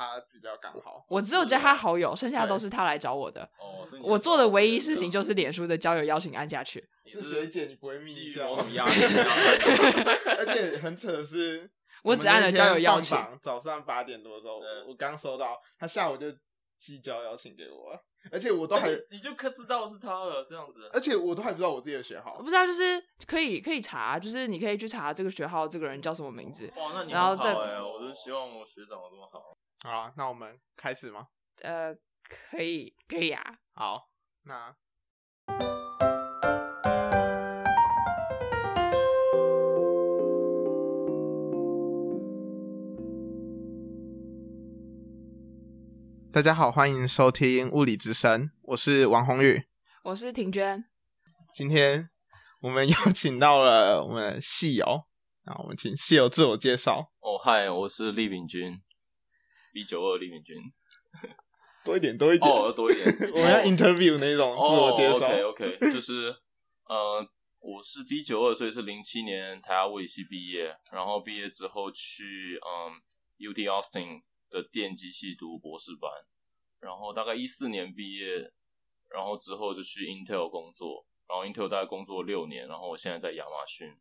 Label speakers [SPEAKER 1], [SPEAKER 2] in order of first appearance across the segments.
[SPEAKER 1] 他比较刚好。
[SPEAKER 2] 我只有加他好友，剩下都是他来找我的。
[SPEAKER 3] 哦，
[SPEAKER 2] 我做的唯一事情就是脸书的交友邀请按下去。
[SPEAKER 1] 你是学姐，你不会密一下吗？而且很扯的是，
[SPEAKER 2] 我只按了交友邀请。
[SPEAKER 1] 早上八点多的时候，我刚收到，他下午就寄交邀请给我。而且我都还，
[SPEAKER 3] 你就可知道是他了，这样子。
[SPEAKER 1] 而且我都还不知道我自己的学号，
[SPEAKER 2] 我不知道，就是可以可以查，就是你可以去查这个学号，这个人叫什么名字。
[SPEAKER 3] 哇，那你好哎、欸！我就希望我学长有这么好。
[SPEAKER 1] 好啊，那我们开始吗？
[SPEAKER 2] 呃，可以，可以啊。
[SPEAKER 1] 好，那。大家好，欢迎收听物理之声，我是王宏宇，
[SPEAKER 2] 我是婷娟。
[SPEAKER 1] 今天我们邀请到了我们戏友，那我们请戏友自我介绍。
[SPEAKER 3] 哦，嗨，我是利秉钧，B 九二李敏君。
[SPEAKER 1] 多一点，多一点，
[SPEAKER 3] 哦，多一点。
[SPEAKER 1] 我们要 interview 那种自我介绍。
[SPEAKER 3] OK，OK，、就是呃，我是 B 九二，所以是零七年台大物理系毕业，然后毕业之后去嗯 UT Austin。的电机系读博士班，然后大概一四年毕业，然后之后就去 Intel 工作，然后 Intel 大概工作六年，然后我现在在亚马逊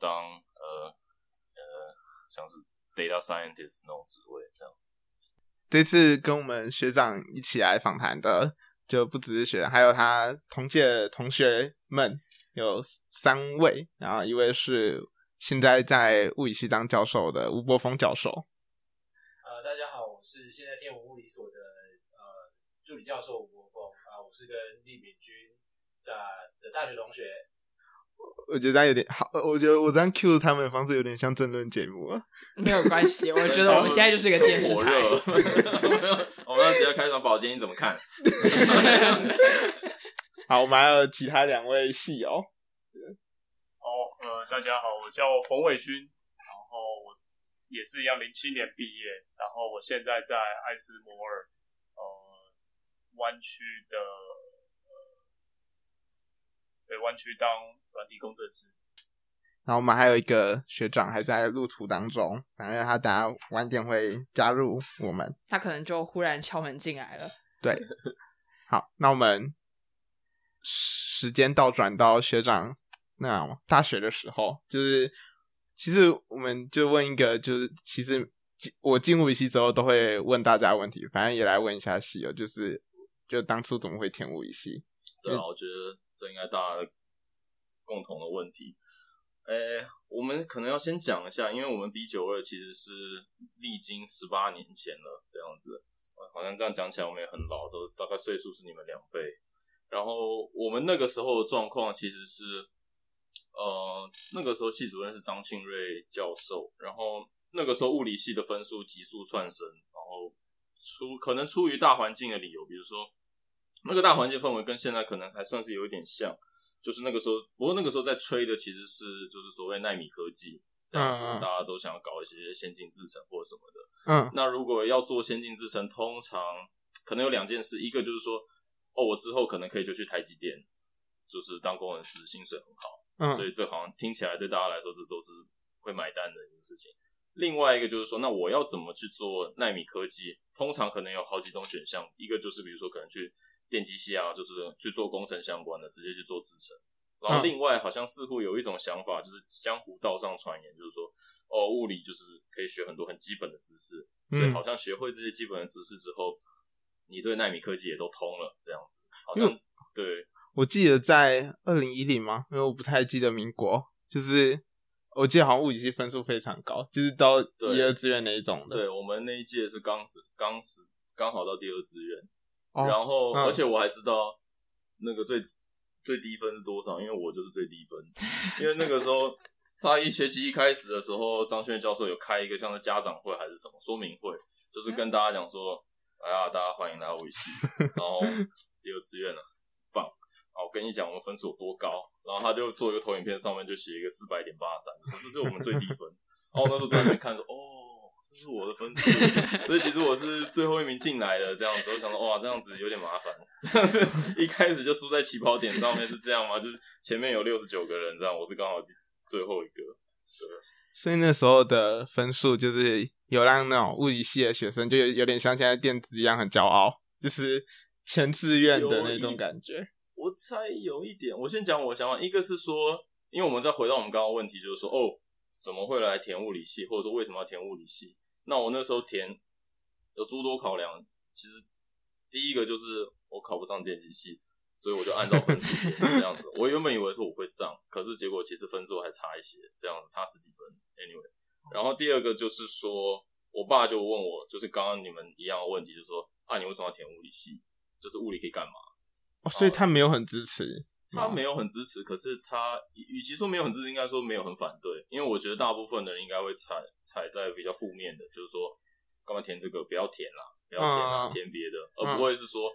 [SPEAKER 3] 当呃呃像是 data scientist 那种职位这样。
[SPEAKER 1] 这次跟我们学长一起来访谈的就不只是学长，还有他同届同学们有三位，然后一位是现在在物理系当教授的吴柏锋教授。
[SPEAKER 4] 呃大家好，我是现在天文物理所的呃助理教授吴柏锋啊，我是跟利秉钧在的大学同学。
[SPEAKER 1] 我觉得这样有点好，我觉得我这样 cue 他们的方式有点像政论节目啊。
[SPEAKER 2] 没有关系，我觉得我们现在就是一个电视台。
[SPEAKER 3] 我们要直接开场保洁，你怎么看？
[SPEAKER 1] 好，我们还有其他两位戏友。
[SPEAKER 5] 哦，呃，大家好，我叫冯伟军，然后我。也是一样，零七年毕业，然后我现在在艾斯摩尔，呃，湾区的，呃，对，湾区当软体工程师。
[SPEAKER 1] 然后我们还有一个学长还在路途当中，反正他等下晚点会加入我们。
[SPEAKER 2] 他可能就忽然敲门进来了。
[SPEAKER 1] 对，好，那我们时间倒转到学长那大学的时候，就是。其实我们就问一个，就是其实我进物理系之后都会问大家问题，反正也来问一下系友，就是就当初怎么会填物理系？
[SPEAKER 3] 对啊，我觉得这应该大家共同的问题。诶，我们可能要先讲一下，因为我们 B 九二其实是历经十八年前了，这样子，好像这样讲起来我们也很老，都大概岁数是你们两倍。然后我们那个时候的状况其实是。呃，那个时候系主任是张庆瑞教授，然后那个时候物理系的分数急速窜升，然后出可能出于大环境的理由，比如说那个大环境氛围跟现在可能还算是有一点像，就是那个时候，不过那个时候在吹的其实是就是所谓奈米科技这样子，大家都想要搞一些先进制程或者什么的。嗯，那如果要做先进制程，通常可能有两件事，一个就是说，哦，我之后可能可以就去台积电，就是当工程师，薪水很好。嗯，所以这好像听起来对大家来说，这都是会买单的一件事情。另外一个就是说，那我要怎么去做奈米科技？通常可能有好几种选项，一个就是比如说可能去电机系啊，就是去做工程相关的，直接去做制程。然后另外好像似乎有一种想法，就是江湖道上传言，就是说哦，物理就是可以学很多很基本的知识，所以好像学会这些基本的知识之后，你对纳米科技也都通了，这样子好像对。
[SPEAKER 1] 我记得在二零一零吗？因为我不太记得民国，就是我记得好像物理系分数非常高，就是到一二志愿那一种的。
[SPEAKER 3] 对，我们那一届是刚是刚是刚好到第二志愿，哦、然后、嗯、而且我还知道那个最最低分是多少，因为我就是最低分。因为那个时候 大一学期一开始的时候，张轩教授有开一个像是家长会还是什么说明会，就是跟大家讲说，哎呀，大家欢迎来物理系，然后第二志愿了。我跟你讲，我们分数有多高，然后他就做一个投影片，上面就写一个四百点八三，这是我们最低分。然后那时候在那边看着，哦，这是我的分数，所以其实我是最后一名进来的，这样子。我想说，哇，这样子有点麻烦，一开始就输在起跑点上面是这样吗？就是前面有六十九个人，这样我是刚好最后一个。对，
[SPEAKER 1] 所以那时候的分数就是有让那种物理系的学生就有有点像现在电子一样很骄傲，就是填志愿的那种感觉。
[SPEAKER 3] 我猜有一点，我先讲我的想法，一个是说，因为我们再回到我们刚刚问题，就是说，哦，怎么会来填物理系，或者说为什么要填物理系？那我那时候填有诸多考量，其实第一个就是我考不上电机系。所以我就按照分数填这样子。我原本以为说我会上，可是结果其实分数还差一些，这样子差十几分。Anyway，然后第二个就是说，我爸就问我，就是刚刚你们一样的问题，就是说啊，你为什么要填物理系？就是物理可以干嘛？
[SPEAKER 1] 哦，所以他没有很支持。
[SPEAKER 3] 他没有很支持，可是他与其说没有很支持，应该说没有很反对。因为我觉得大部分的人应该会踩踩在比较负面的，就是说干嘛填这个？不要填啦，不要填啦，填别的，而不会是说。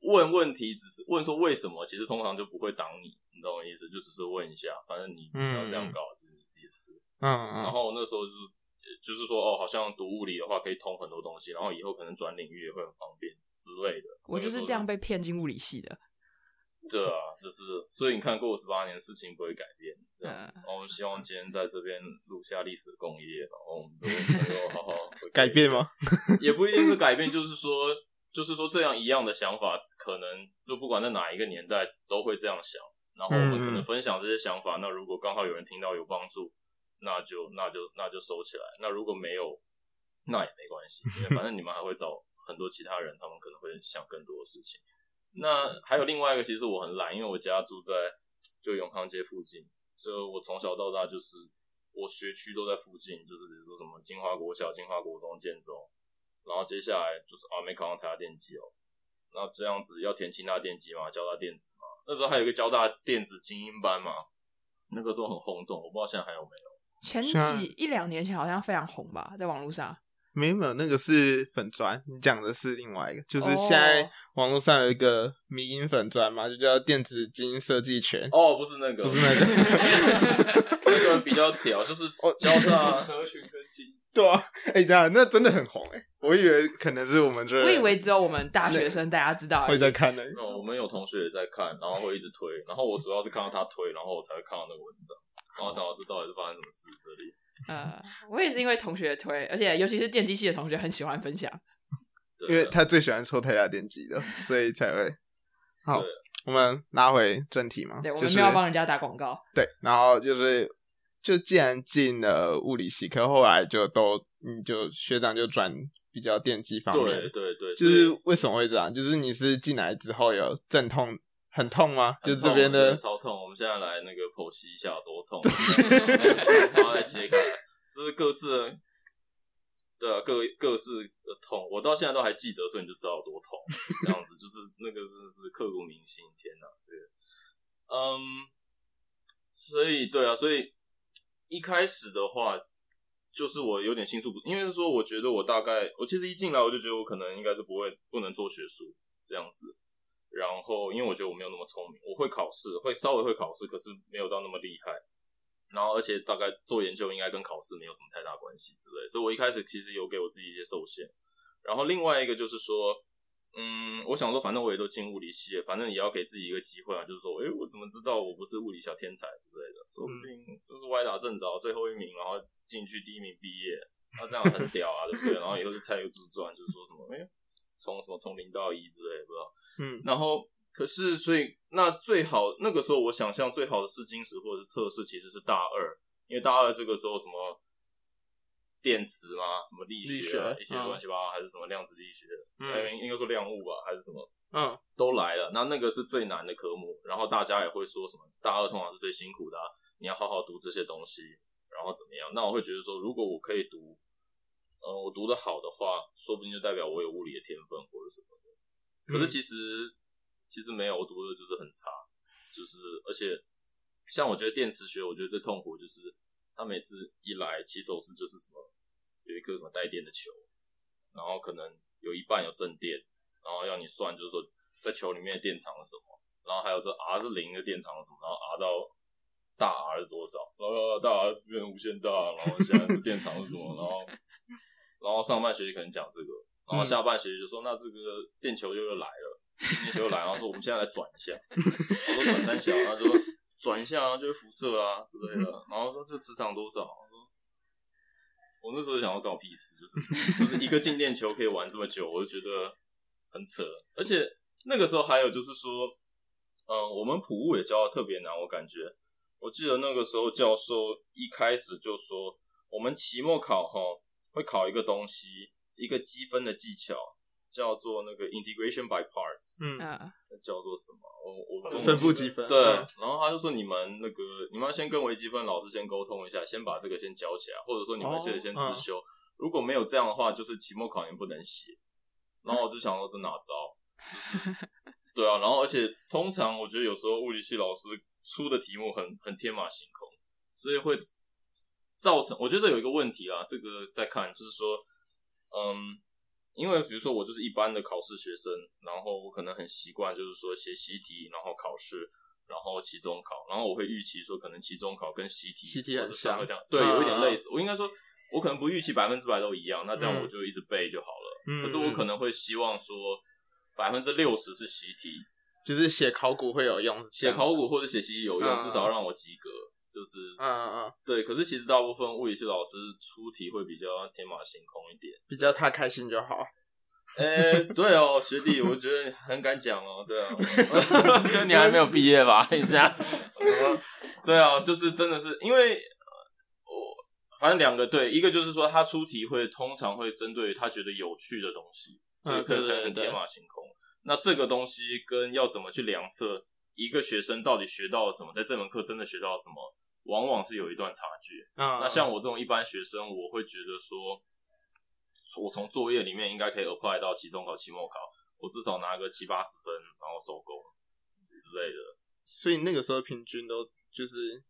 [SPEAKER 3] 问问题只是问说为什么，其实通常就不会挡你，你懂我意思？就只是问一下，反正你不要这样搞，就是你自己的事。嗯嗯。然后那时候就是，就是说哦，好像读物理的话可以通很多东西，然后以后可能转领域也会很方便之类的。
[SPEAKER 2] 我就是这样被骗进物理系的。
[SPEAKER 3] 对啊，就是所以你看过十八年，事情不会改变。嗯。然后我们希望今天在这边录下历史的共业，然后我们都能够好好
[SPEAKER 1] 改变吗？
[SPEAKER 3] 也不一定是改变，就是说。就是说，这样一样的想法，可能就不管在哪一个年代都会这样想。然后我们可能分享这些想法，嗯、那如果刚好有人听到有帮助，那就那就那就收起来。那如果没有，那也没关系，因为反正你们还会找很多其他人，他们可能会想更多的事情。那还有另外一个，其实我很懒，因为我家住在就永康街附近，所以我从小到大就是我学区都在附近，就是比如说什么金华国小、金华国中、建中。然后接下来就是啊，没考上台大电机哦。那这样子要填清大电机嘛，交大电子嘛。那时候还有一个交大电子精英班嘛，那个时候很轰动，我不知道现在还有没有。
[SPEAKER 2] 前几一两年前好像非常红吧，在网络上。
[SPEAKER 1] 没有没有，那个是粉砖，你讲的是另外一个，就是现在网络上有一个迷因粉砖嘛，就叫电子基因设计圈。
[SPEAKER 3] 哦，不是那个，
[SPEAKER 1] 不是那个，
[SPEAKER 3] 那个比较屌，就是 交大
[SPEAKER 5] 社群科技。
[SPEAKER 1] 对啊，哎，呀，那真的很红哎！我以为可能是我们这，
[SPEAKER 2] 我以为只有我们大学生大家知道
[SPEAKER 1] 会在看呢。
[SPEAKER 3] 哦，我们有同学也在看，然后会一直推，然后我主要是看到他推，然后我才会看到那个文章，然后想到这到底是发生什么事这里。
[SPEAKER 2] 呃，我也是因为同学推，而且尤其是电机系的同学很喜欢分享，
[SPEAKER 1] 因为他最喜欢抽台大电机的，所以才会。好，我们拉回正题嘛，
[SPEAKER 2] 对，我们没有帮人家打广告。
[SPEAKER 1] 对，然后就是。就既然进了物理系，可后来就都，你就学长就转比较电机方面。
[SPEAKER 3] 对对对，
[SPEAKER 1] 就是为什么会这样？就是你是进来之后有阵痛，很痛吗？就这边的
[SPEAKER 3] 超痛。我们现在来那个剖析一下有多痛，然后再切开，就是各式的，对啊，各各式的痛，我到现在都还记得，所以你就知道有多痛。这样子就是那个真的是刻骨铭心，天哪，这个，嗯，所以对啊，所以。一开始的话，就是我有点心术不，因为说我觉得我大概，我其实一进来我就觉得我可能应该是不会不能做学术这样子，然后因为我觉得我没有那么聪明，我会考试，会稍微会考试，可是没有到那么厉害，然后而且大概做研究应该跟考试没有什么太大关系之类，所以我一开始其实有给我自己一些受限，然后另外一个就是说。嗯，我想说，反正我也都进物理系了，反正也要给自己一个机会啊。就是说，诶、欸，我怎么知道我不是物理小天才之类的？说不定就是歪打正着，最后一名，然后进去第一名毕业，那这样很屌啊，对不对？然后以后就猜一个自传，就是说什么，诶、欸，从什么从零到一之类的，不知道。嗯，然后可是，所以那最好那个时候，我想象最好的试金石或者是测试其实是大二，因为大二这个时候什么。电磁嘛？什么力学、一些乱七八糟，嗯、还是什么量子力学？嗯，应该说量物吧，还是什么？嗯，都来了。那那个是最难的科目，然后大家也会说什么？大二通常是最辛苦的、啊，你要好好读这些东西，然后怎么样？那我会觉得说，如果我可以读，呃，我读的好的话，说不定就代表我有物理的天分或者什么的。可是其实、嗯、其实没有，我读的就是很差，就是而且像我觉得电磁学，我觉得最痛苦就是他每次一来起手式就是什么。有一颗什么带电的球，然后可能有一半有正电，然后要你算，就是说在球里面的电场是什么，然后还有这 R 是零的电场是什么，然后 R 到大 R 是多少，然后大 R 变无限大，然后现在是电场是什么，然后然后上半学期可能讲这个，然后下半学期就说那这个电球就又来了，电球又来，然后说我们现在来转一下，我说转三角，然后就说转一下，然后就会辐射啊之类的，然后说这磁场多少。我那时候想要搞屁事，就是就是一个静电球可以玩这么久，我就觉得很扯。而且那个时候还有就是说，嗯，我们普物也教的特别难，我感觉。我记得那个时候教授一开始就说，我们期末考哈会考一个东西，一个积分的技巧。叫做那个 integration by parts，嗯，叫做什么？我我
[SPEAKER 1] 分布积分。
[SPEAKER 3] 对，然后他就说你们那个你们要先跟微积分老师先沟通一下，先把这个先教起来，或者说你们现在先自修。如果没有这样的话，就是期末考研不能写。然后我就想说这哪招？就是 对啊，然后而且通常我觉得有时候物理系老师出的题目很很天马行空，所以会造成我觉得这有一个问题啊，这个再看就是说，嗯。因为比如说我就是一般的考试学生，然后我可能很习惯就是说写习题，然后考试，然后期中考，然后我会预期说可能期中考跟习题，
[SPEAKER 1] 习题很像，
[SPEAKER 3] 这样对，有一点类似。我应该说，我可能不预期百分之百都一样，那这样我就一直背就好了。嗯，可是我可能会希望说百分之六十是习题，
[SPEAKER 1] 就是写考古会有用，
[SPEAKER 3] 写考古或者写习题有用，至少让我及格。就是，嗯嗯嗯，对。可是其实大部分物理系老师出题会比较天马行空一点，
[SPEAKER 1] 比较他开心就好。
[SPEAKER 3] 哎、欸，对哦，学弟，我觉得很敢讲哦，对啊，就你还没有毕业吧？一下，对啊，就是真的是因为我反正两个对，一个就是说他出题会通常会针对他觉得有趣的东西，所以可能很天马行空。那这个东西跟要怎么去量测一个学生到底学到了什么，在这门课真的学到了什么？往往是有一段差距。嗯，那像我这种一般学生，我会觉得说，我从作业里面应该可以 apply 到期中考、期末考，我至少拿个七八十分，然后收工之类的。
[SPEAKER 1] 所以那个时候平均都就是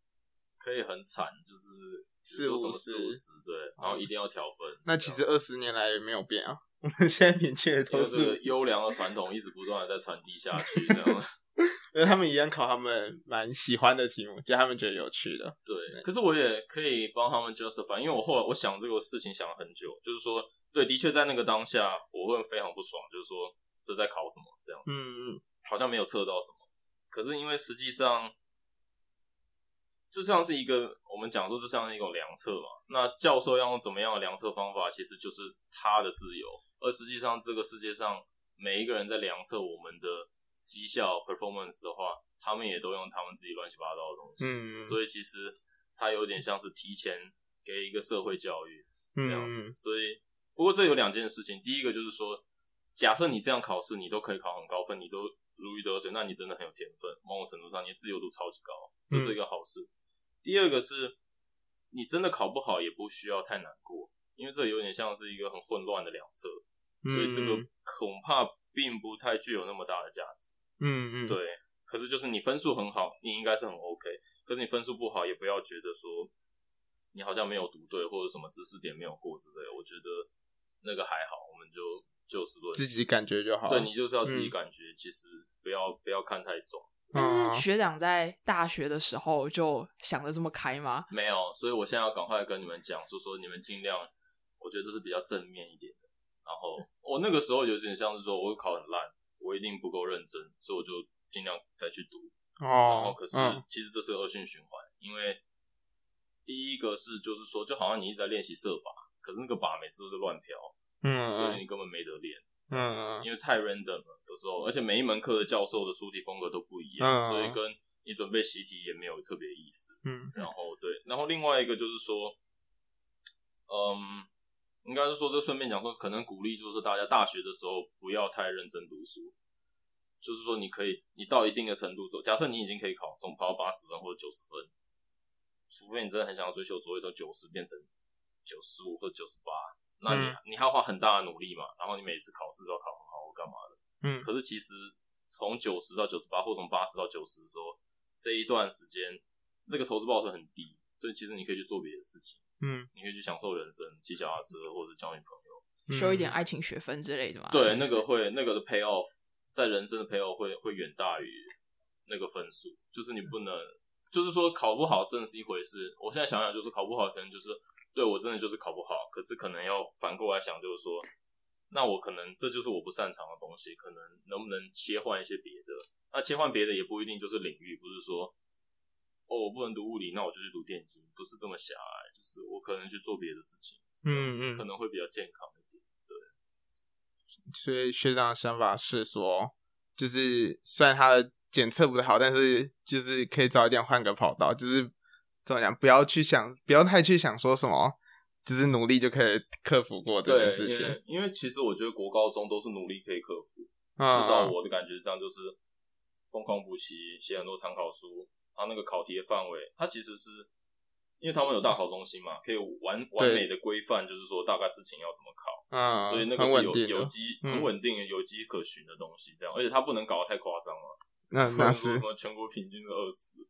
[SPEAKER 3] 可以很惨，就是四五十、四五十，对，然后一定要调分。
[SPEAKER 1] 嗯、那其实二十年来也没有变啊，我们现在明确的都是
[SPEAKER 3] 优良的传统，一直不断的在传递下去，这样。
[SPEAKER 1] 因 为他们一样考他们蛮喜欢的题目，就他们觉得有趣的。
[SPEAKER 3] 对，可是我也可以帮他们 justify，因为我后来我想这个事情想了很久，就是说，对，的确在那个当下我会非常不爽，就是说这在考什么这样子，嗯嗯，好像没有测到什么。可是因为实际上，这像是一个我们讲说这像是一种量测嘛，那教授要用怎么样的量测方法，其实就是他的自由。而实际上这个世界上每一个人在量测我们的。绩效 performance 的话，他们也都用他们自己乱七八糟的东西，嗯，所以其实它有点像是提前给一个社会教育这样子。嗯、所以，不过这有两件事情，第一个就是说，假设你这样考试，你都可以考很高分，你都如鱼得水，那你真的很有天分，某种程度上你自由度超级高，这是一个好事。嗯、第二个是，你真的考不好也不需要太难过，因为这有点像是一个很混乱的量测，所以这个恐怕并不太具有那么大的价值。嗯嗯，对。可是就是你分数很好，你应该是很 OK。可是你分数不好，也不要觉得说你好像没有读对，或者什么知识点没有过之类的。我觉得那个还好，我们就就事论事，
[SPEAKER 1] 自己感觉就好。
[SPEAKER 3] 对，你就是要自己感觉，嗯、其实不要不要看太重。
[SPEAKER 2] 但是学长在大学的时候就想的这么开吗？
[SPEAKER 3] 没有，所以我现在要赶快跟你们讲，说说你们尽量，我觉得这是比较正面一点的。然后我那个时候有点像是说，我会考很烂。我一定不够认真，所以我就尽量再去读。哦，然后可是其实这是恶性循环，嗯、因为第一个是就是说，就好像你一直在练习射靶，可是那个靶每次都是乱飘，嗯，所以你根本没得练，嗯，因为太 random 了，有时候，而且每一门课的教授的出题风格都不一样，嗯、所以跟你准备习题也没有特别意思，嗯，然后对，然后另外一个就是说，嗯。应该是说，这顺便讲说，可能鼓励就是大家大学的时候不要太认真读书，就是说你可以，你到一定的程度做，假设你已经可以考总考到八十分或者九十分，除非你真的很想要追求，所谓从九十变成九十五或九十八，那你、嗯、你还要花很大的努力嘛，然后你每次考试都要考很好或干嘛的，嗯，可是其实从九十到九十八或从八十到九十的时候，这一段时间那个投资报酬很低，所以其实你可以去做别的事情。嗯，你可以去享受人生，骑脚踏车或者交女朋友，
[SPEAKER 2] 修一点爱情学分之类的嘛。
[SPEAKER 3] 对，那个会那个的 pay off，在人生的 pay off 会会远大于那个分数。就是你不能，就是说考不好真的是一回事。我现在想想，就是考不好可能就是对我真的就是考不好，可是可能要反过来想，就是说，那我可能这就是我不擅长的东西，可能能不能切换一些别的？那切换别的也不一定就是领域，不是说哦我不能读物理，那我就去读电机，不是这么狭隘。是我可能去做别的事情，
[SPEAKER 1] 嗯嗯，
[SPEAKER 3] 可能会比较健康一点。对，
[SPEAKER 1] 所以学长的想法是说，就是虽然他的检测不太好，但是就是可以早一点换个跑道，就是怎么讲，不要去想，不要太去想说什么，就是努力就可以克服过这件事情。
[SPEAKER 3] 因为，因为其实我觉得国高中都是努力可以克服，
[SPEAKER 1] 啊、
[SPEAKER 3] 至少我的感觉这样，就是疯狂补习，写很多参考书，他那个考题的范围，它其实是。因为他们有大考中心嘛，可以完完美的规范，就是说大概事情要怎么考，
[SPEAKER 1] 啊，
[SPEAKER 3] 所以那个是有有机很稳定、有迹可循的东西，这样，而且他不能搞得太夸张 了，
[SPEAKER 1] 那那是
[SPEAKER 3] 什么全国平均是二十，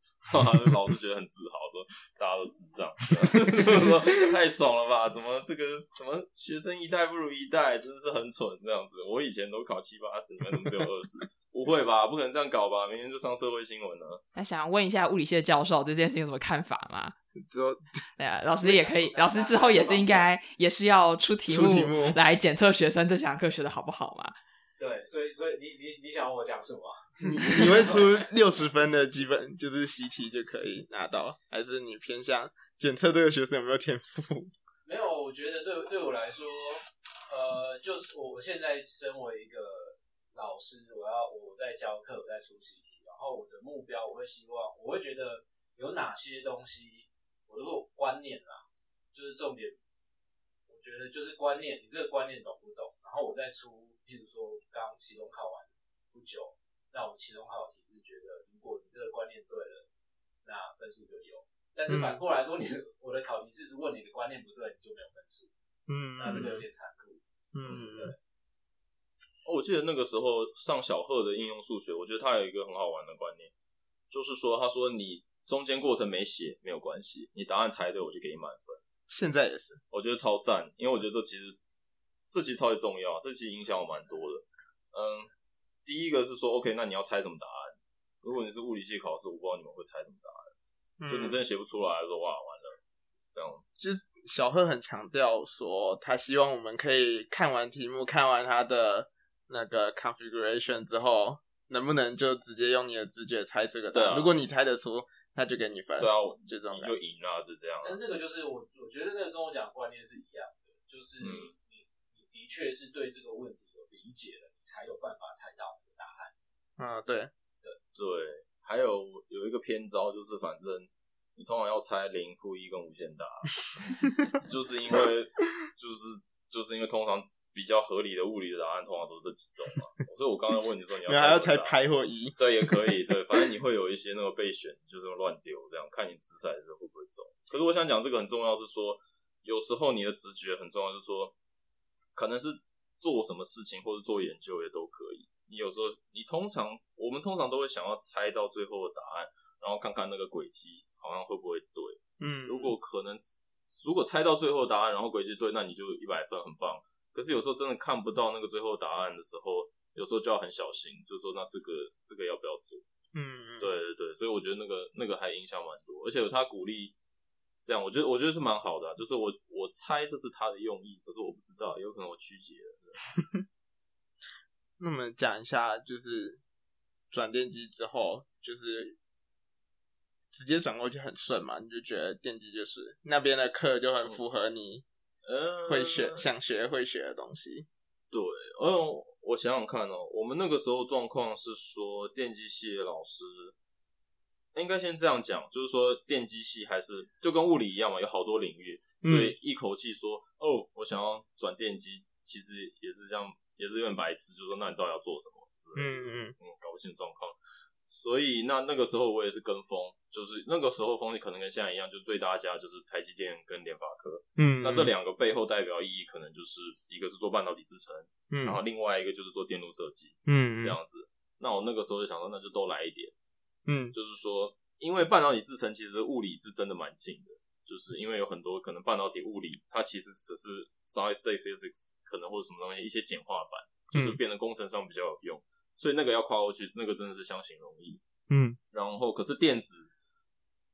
[SPEAKER 3] 老师觉得很自豪，说大家都智障，说太爽了吧？怎么这个什么学生一代不如一代，真的是很蠢这样子。我以前都考七八十，你们怎么只有二十？不会吧？不可能这样搞吧？明天就上社会新闻了。
[SPEAKER 2] 那想问一下物理系的教授，对这件事情有什么看法吗？
[SPEAKER 1] 之后，
[SPEAKER 2] 对啊，老师也可以，老师之后也是应该，也是要出题目来检测学生这堂课学的好不好嘛？
[SPEAKER 4] 对，所以所以你你你想我讲什么？
[SPEAKER 1] 你你会出六十分的基本就是习题就可以拿到，还是你偏向检测这个学生有没有天赋？
[SPEAKER 4] 没有，我觉得对对我来说，呃，就是我现在身为一个老师，我要我在教课，我在出习题，然后我的目标，我会希望，我会觉得有哪些东西。我如果观念啊，就是重点，我觉得就是观念，你这个观念懂不懂？然后我再出，譬如说刚期中考完不久，那我期中考题是觉得，如果你这个观念对了，那分数就有。但是反过来说，你的我的考题是如果你的观念不对，你就没有分数。嗯，那这个有点残酷。嗯，对。
[SPEAKER 3] 我记得那个时候上小贺的应用数学，我觉得他有一个很好玩的观念，就是说，他说你。中间过程没写没有关系，你答案猜对我就给你满分。
[SPEAKER 1] 现在也是，
[SPEAKER 3] 我觉得超赞，因为我觉得这其实这其实超级重要，这其实影响我蛮多的。嗯，第一个是说，OK，那你要猜什么答案？如果你是物理系考试，我不知道你们会猜什么答案，嗯、就你真的写不出来的时候，哇，完了，这样。
[SPEAKER 1] 就是小贺很强调说，他希望我们可以看完题目，看完他的那个 configuration 之后，能不能就直接用你的直觉猜这个答案？啊、如果你猜得出。他就给你分，
[SPEAKER 3] 对啊，
[SPEAKER 1] 就这种，
[SPEAKER 3] 你就赢了，就这样。
[SPEAKER 4] 但是那个就是我，我觉得那个跟我讲的观念是一样的，就是你，嗯、你，你的确是对这个问题有理解了，你才有办法猜到那个答案。
[SPEAKER 1] 啊，对，
[SPEAKER 3] 对，对。还有有一个偏招，就是反正你通常要猜零、负一跟无限大，就是因为，就是就是因为通常。比较合理的物理的答案通常都是这几种嘛，所以我刚刚问你说你要猜，
[SPEAKER 1] 还要猜拍或一，
[SPEAKER 3] 对，也可以，对，反正你会有一些那个备选，就是乱丢这样，看你掷骰子会不会中。可是我想讲这个很重要，是说有时候你的直觉很重要，就是说可能是做什么事情或者做研究也都可以。你有时候你通常我们通常都会想要猜到最后的答案，然后看看那个轨迹好像会不会对。嗯，如果可能，如果猜到最后的答案，然后轨迹对，那你就一百分，很棒。可是有时候真的看不到那个最后答案的时候，有时候就要很小心，就是说那这个这个要不要做？嗯，对对对，所以我觉得那个那个还影响蛮多，而且他鼓励这样，我觉得我觉得是蛮好的啊，就是我我猜这是他的用意，可是我不知道，有可能我曲解了。
[SPEAKER 1] 那我们讲一下，就是转电机之后，就是直接转过去很顺嘛，你就觉得电机就是那边的课就很符合你。呃，会学想学会学的东西，
[SPEAKER 3] 对，哦，我想想看哦，我们那个时候状况是说，电机系的老师应该先这样讲，就是说电机系还是就跟物理一样嘛，有好多领域，所以一口气说，嗯、哦，我想要转电机，其实也是这样，也是有点白痴，就是说那你到底要做什么？嗯嗯嗯，搞不清状况。所以那那个时候我也是跟风，就是那个时候风气可能跟现在一样，就最大家就是台积电跟联发科。嗯，那这两个背后代表意义可能就是一个是做半导体制程，嗯，然后另外一个就是做电路设计，嗯，这样子。那我那个时候就想说，那就都来一点，嗯，就是说，因为半导体制程其实物理是真的蛮近的，就是因为有很多可能半导体物理它其实只是 solid state physics 可能或者什么东西一些简化版，就是变得工程上比较有用。所以那个要跨过去，那个真的是相形容易。嗯，然后可是电子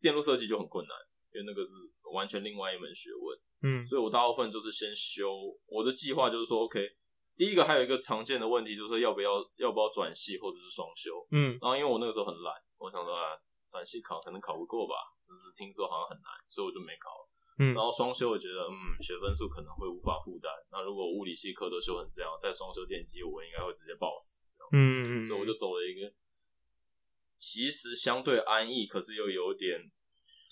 [SPEAKER 3] 电路设计就很困难，因为那个是完全另外一门学问。嗯，所以我大部分就是先修。我的计划就是说，OK，第一个还有一个常见的问题就是说，要不要要不要转系或者是双修？嗯，然后因为我那个时候很懒，我想说啊，转系考可能考不过吧，就是听说好像很难，所以我就没考。嗯，然后双修我觉得，嗯，学分数可能会无法负担。那如果物理系课都修成这样，再双修电机，我应该会直接爆死。
[SPEAKER 1] 嗯嗯，
[SPEAKER 3] 所以我就走了一个其实相对安逸，可是又有点，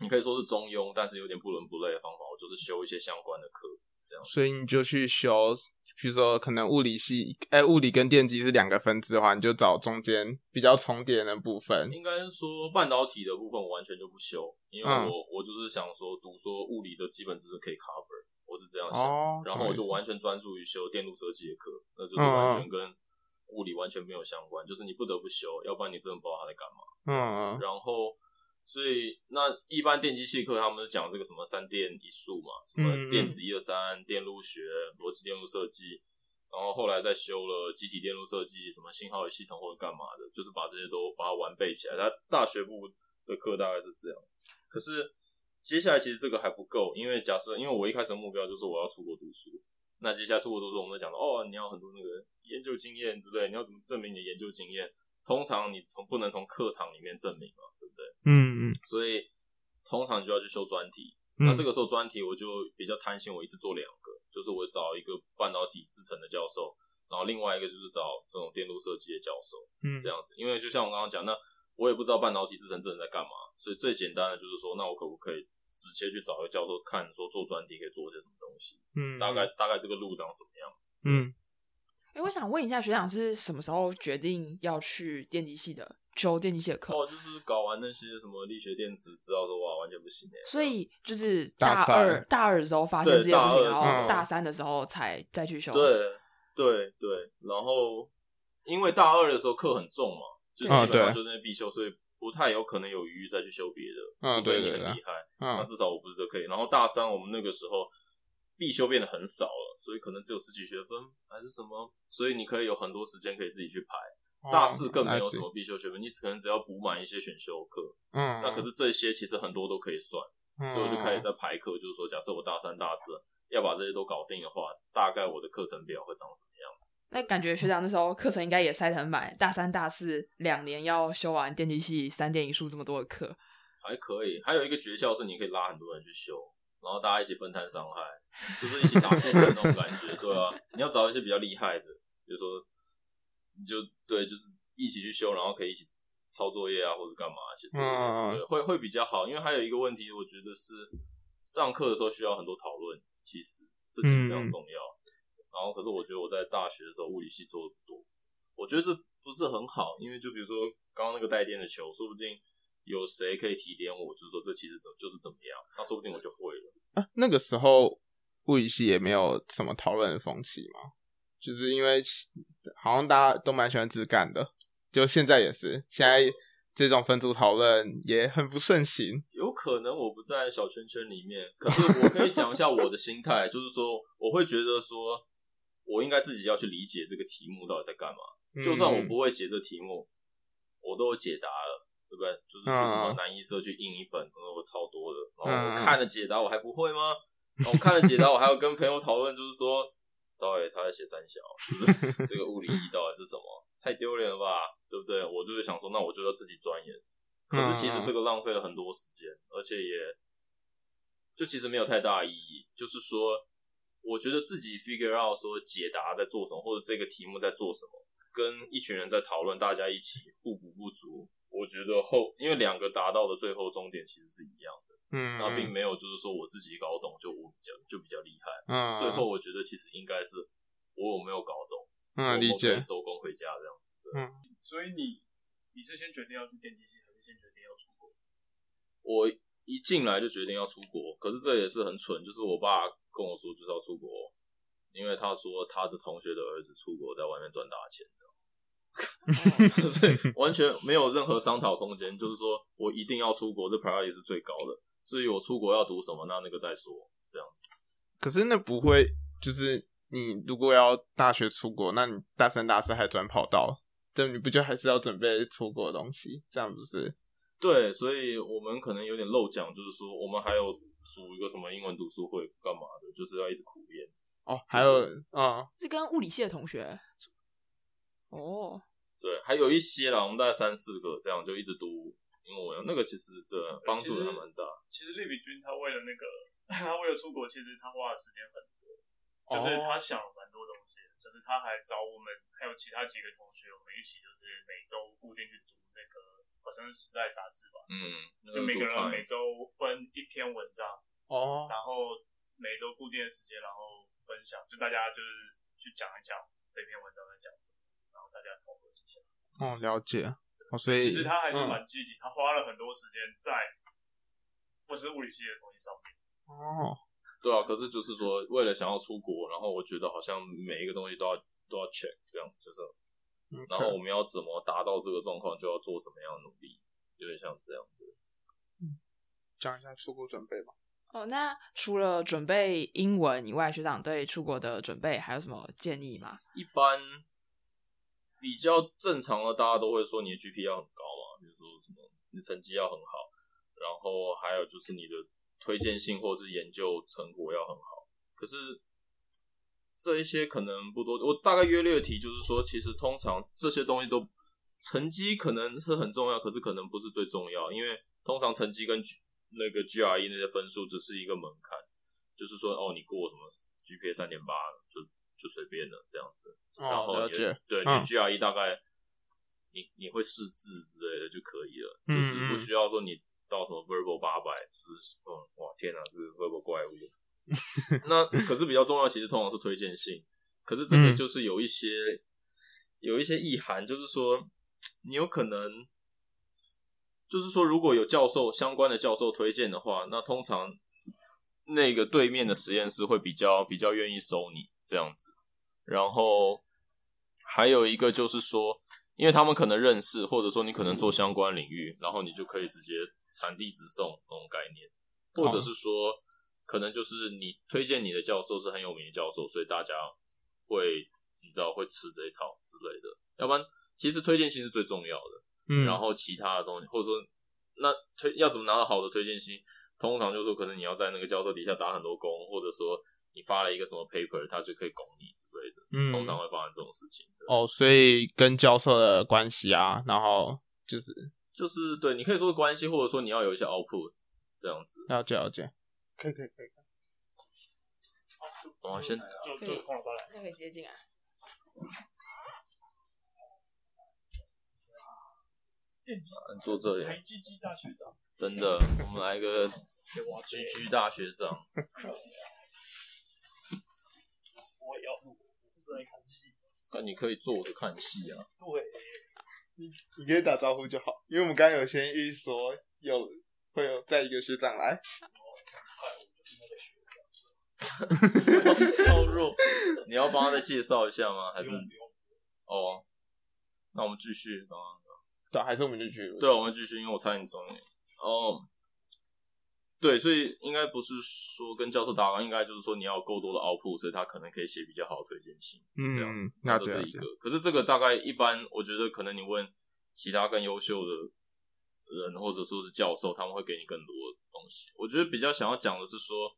[SPEAKER 3] 你可以说是中庸，但是有点不伦不类的方法。我就是修一些相关的课，这样。
[SPEAKER 1] 所以你就去修。比如说，可能物理系，哎、欸，物理跟电机是两个分支的话，你就找中间比较重叠的部分。
[SPEAKER 3] 应该说半导体的部分，我完全就不修，因为我、嗯、我就是想说，读说物理的基本知识可以 cover，我是这样想。哦、然后我就完全专注于修电路设计的课，那就是完全跟物理完全没有相关，嗯、就是你不得不修，要不然你真的不知道他在干嘛。嗯，然后。所以，那一般电机系课他们是讲这个什么三电一数嘛，什么电子一二三、电路学、逻辑电路设计，然后后来再修了机体电路设计，什么信号与系统或者干嘛的，就是把这些都把它完备起来。他大学部的课大概是这样。可是接下来其实这个还不够，因为假设，因为我一开始的目标就是我要出国读书，那接下来出国读书，我们就讲到哦，你要很多那个研究经验之类，你要怎么证明你的研究经验？通常你从不能从课堂里面证明嘛。
[SPEAKER 1] 对不对嗯嗯，
[SPEAKER 3] 所以通常就要去修专题。嗯、那这个时候专题我就比较贪心，我一次做两个，就是我找一个半导体制成的教授，然后另外一个就是找这种电路设计的教授，嗯，这样子。因为就像我刚刚讲，那我也不知道半导体制成这人在干嘛，所以最简单的就是说，那我可不可以直接去找一个教授看，说做专题可以做些什么东西？嗯，大概大概这个路长什么样子？
[SPEAKER 1] 嗯。
[SPEAKER 2] 哎，我想问一下学长是什么时候决定要去电机系的？修电机系的课？
[SPEAKER 3] 哦，就是搞完那些什么力学电池，知道说哇，完全不行哎。
[SPEAKER 2] 所以就是大二大二的时候发现这些不行，然后大三的时候才再去修。
[SPEAKER 3] 对对对，然后因为大二的时候课很重嘛，就基本上就那必修，所以不太有可能有余裕再去修别的。嗯，对，你很厉害。嗯，那至少我不是这可以。然后大三我们那个时候必修变得很少了。所以可能只有十几学分还是什么，所以你可以有很多时间可以自己去排。大四更没有什么必修学分，你可能只要补满一些选修课。嗯，那可是这些其实很多都可以算，所以我就开始在排课。就是说，假设我大三、大四要把这些都搞定的话，大概我的课程表会长什么样子？
[SPEAKER 2] 那感觉学长那时候课程应该也塞得很满，大三、大四两年要修完电机系三电一数这么多的课，
[SPEAKER 3] 还可以。还有一个诀窍是，你可以拉很多人去修。然后大家一起分摊伤害，就是一起打负的那种感觉，对啊，你要找一些比较厉害的，比如说，你就对，就是一起去修，然后可以一起抄作业啊，或者干嘛去，嗯，对，会会比较好。因为还有一个问题，我觉得是上课的时候需要很多讨论，其实这其实非常重要。嗯、然后，可是我觉得我在大学的时候物理系做的不多，我觉得这不是很好，因为就比如说刚刚那个带电的球，说不定。有谁可以提点我？就是说，这其实怎就是怎么样？那说不定我就会了。
[SPEAKER 1] 啊，那个时候物理系也没有什么讨论的风气嘛，就是因为好像大家都蛮喜欢自干的，就现在也是，现在这种分组讨论也很不盛行。
[SPEAKER 3] 有可能我不在小圈圈里面，可是我可以讲一下我的心态，就是说，我会觉得说，我应该自己要去理解这个题目到底在干嘛。嗯、就算我不会解这题目，我都有解答了。对不对？就是去什么南医社去印一本，我超多的，然后我看了解答，我还不会吗？然后我看了解答，我还要跟朋友讨论，就是说，到底他在写三小，就是这个物理一到底是什么？太丢脸了吧，对不对？我就是想说，那我就要自己钻研。可是其实这个浪费了很多时间，而且也就其实没有太大意义。就是说，我觉得自己 figure out 说解答在做什么，或者这个题目在做什么，跟一群人在讨论，大家一起互补不足。我觉得后，因为两个达到的最后终点其实是一样的，嗯，那并没有就是说我自己搞懂就我比较就比较厉害，嗯，最后我觉得其实应该是我有没有搞懂，嗯，理解，收工回家这样子，嗯，
[SPEAKER 5] 所以你你是先决定要去电机系，还是先决定要出国？
[SPEAKER 3] 我一进来就决定要出国，可是这也是很蠢，就是我爸跟我说就是要出国，因为他说他的同学的儿子出国在外面赚大钱的。就是完全没有任何商讨空间，就是说我一定要出国，这 priority 是最高的。至于我出国要读什么，那那个再说，这样子。
[SPEAKER 1] 可是那不会，就是你如果要大学出国，那你大三、大四还转跑道，对，你不就还是要准备出国的东西？这样不是？
[SPEAKER 3] 对，所以我们可能有点漏讲，就是说我们还有组一个什么英文读书会，干嘛的？就是要一直苦练。
[SPEAKER 1] 哦，还有啊，
[SPEAKER 2] 是跟物理系的同学。哦，
[SPEAKER 3] 对，还有一些啦，我们大概三四个这样就一直读英文，那个其实对帮助也还蛮大。
[SPEAKER 5] 其实利比君他为了那个 他为了出国，其实他花的时间很多，就是他想了蛮多东西，就是他还找我们还有其他几个同学，我们一起就是每周固定去读那个好像是《时代》杂志吧，
[SPEAKER 3] 嗯，
[SPEAKER 5] 就每个人每周分一篇文章，
[SPEAKER 1] 哦，
[SPEAKER 5] 然后每周固定的时间，然后分享，就大家就是去讲一讲这篇文章在讲什么，然后大家讨论一下。
[SPEAKER 1] 哦，了解。哦，所以
[SPEAKER 5] 其实他还是蛮积极，他花了很多时间在不是物理系的东西上面。
[SPEAKER 1] 哦，
[SPEAKER 3] 对啊，可是就是说，为了想要出国，然后我觉得好像每一个东西都要都要 check，这样就是.然后我们要怎么达到这个状况，就要做什么样的努力，有点像这样子。
[SPEAKER 1] 嗯，讲一下出国准备吧。
[SPEAKER 2] 哦，那除了准备英文以外，学长对出国的准备还有什么建议吗？
[SPEAKER 3] 一般比较正常的，大家都会说你的 GPA 要很高嘛，比如说什么你的成绩要很好，然后还有就是你的。推荐信或是研究成果要很好，可是这一些可能不多。我大概约略提，就是说，其实通常这些东西都成绩可能是很重要，可是可能不是最重要，因为通常成绩跟那个 GRE 那些分数只是一个门槛，就是说哦，你过什么 GPA 三点八就就随便了这样子。
[SPEAKER 1] 哦、
[SPEAKER 3] 然
[SPEAKER 1] 后
[SPEAKER 3] 对，你 GRE 大概、嗯、你你会识字之类的就可以了，就是不需要说你。到什么 verbal 八百，就是嗯，哇天哪，是 verbal 怪物。那可是比较重要，其实通常是推荐信。可是这个就是有一些、嗯、有一些意涵，就是说你有可能，就是说如果有教授相关的教授推荐的话，那通常那个对面的实验室会比较比较愿意收你这样子。然后还有一个就是说，因为他们可能认识，或者说你可能做相关领域，然后你就可以直接。产地直送那种概念，或者是说，可能就是你推荐你的教授是很有名的教授，所以大家会你知道会吃这一套之类的。要不然，其实推荐信是最重要的。嗯，然后其他的东西，或者说，那推要怎么拿到好的推荐信？通常就是说，可能你要在那个教授底下打很多工，或者说你发了一个什么 paper，他就可以拱你之类的。嗯，通常会发生这种事情。
[SPEAKER 1] 哦，所以跟教授的关系啊，然后就是。
[SPEAKER 3] 就是对，你可以说关系，或者说你要有一些 output 这样子。
[SPEAKER 1] 了解了解，可以可以可以。
[SPEAKER 3] 好，我先
[SPEAKER 5] 就就空了来，
[SPEAKER 2] 那可以直接进来。
[SPEAKER 3] 你坐这里。
[SPEAKER 5] 台大学长。
[SPEAKER 3] 真的，我们来一个 GG 大学长。
[SPEAKER 5] 我也要录，我是来看戏。
[SPEAKER 3] 那你可以坐着看戏啊。
[SPEAKER 5] 对。
[SPEAKER 1] 你你可以打招呼就好，因为我们刚刚有先预说有会有再一个学长来。
[SPEAKER 3] 超弱，你要帮他再介绍一下吗？还是？哦，那我们继续刚刚。
[SPEAKER 1] 对，还是我们继续。
[SPEAKER 3] 对，我们继续，因为我差点装你。哦，对，所以应该不是说跟教授打完，应该就是说你要有够多的 output，所以他可能可以写比较好的推荐信，嗯，这样子。那这是一个。可是这个大概一般，我觉得可能你问。其他更优秀的人，或者说是教授，他们会给你更多的东西。我觉得比较想要讲的是说，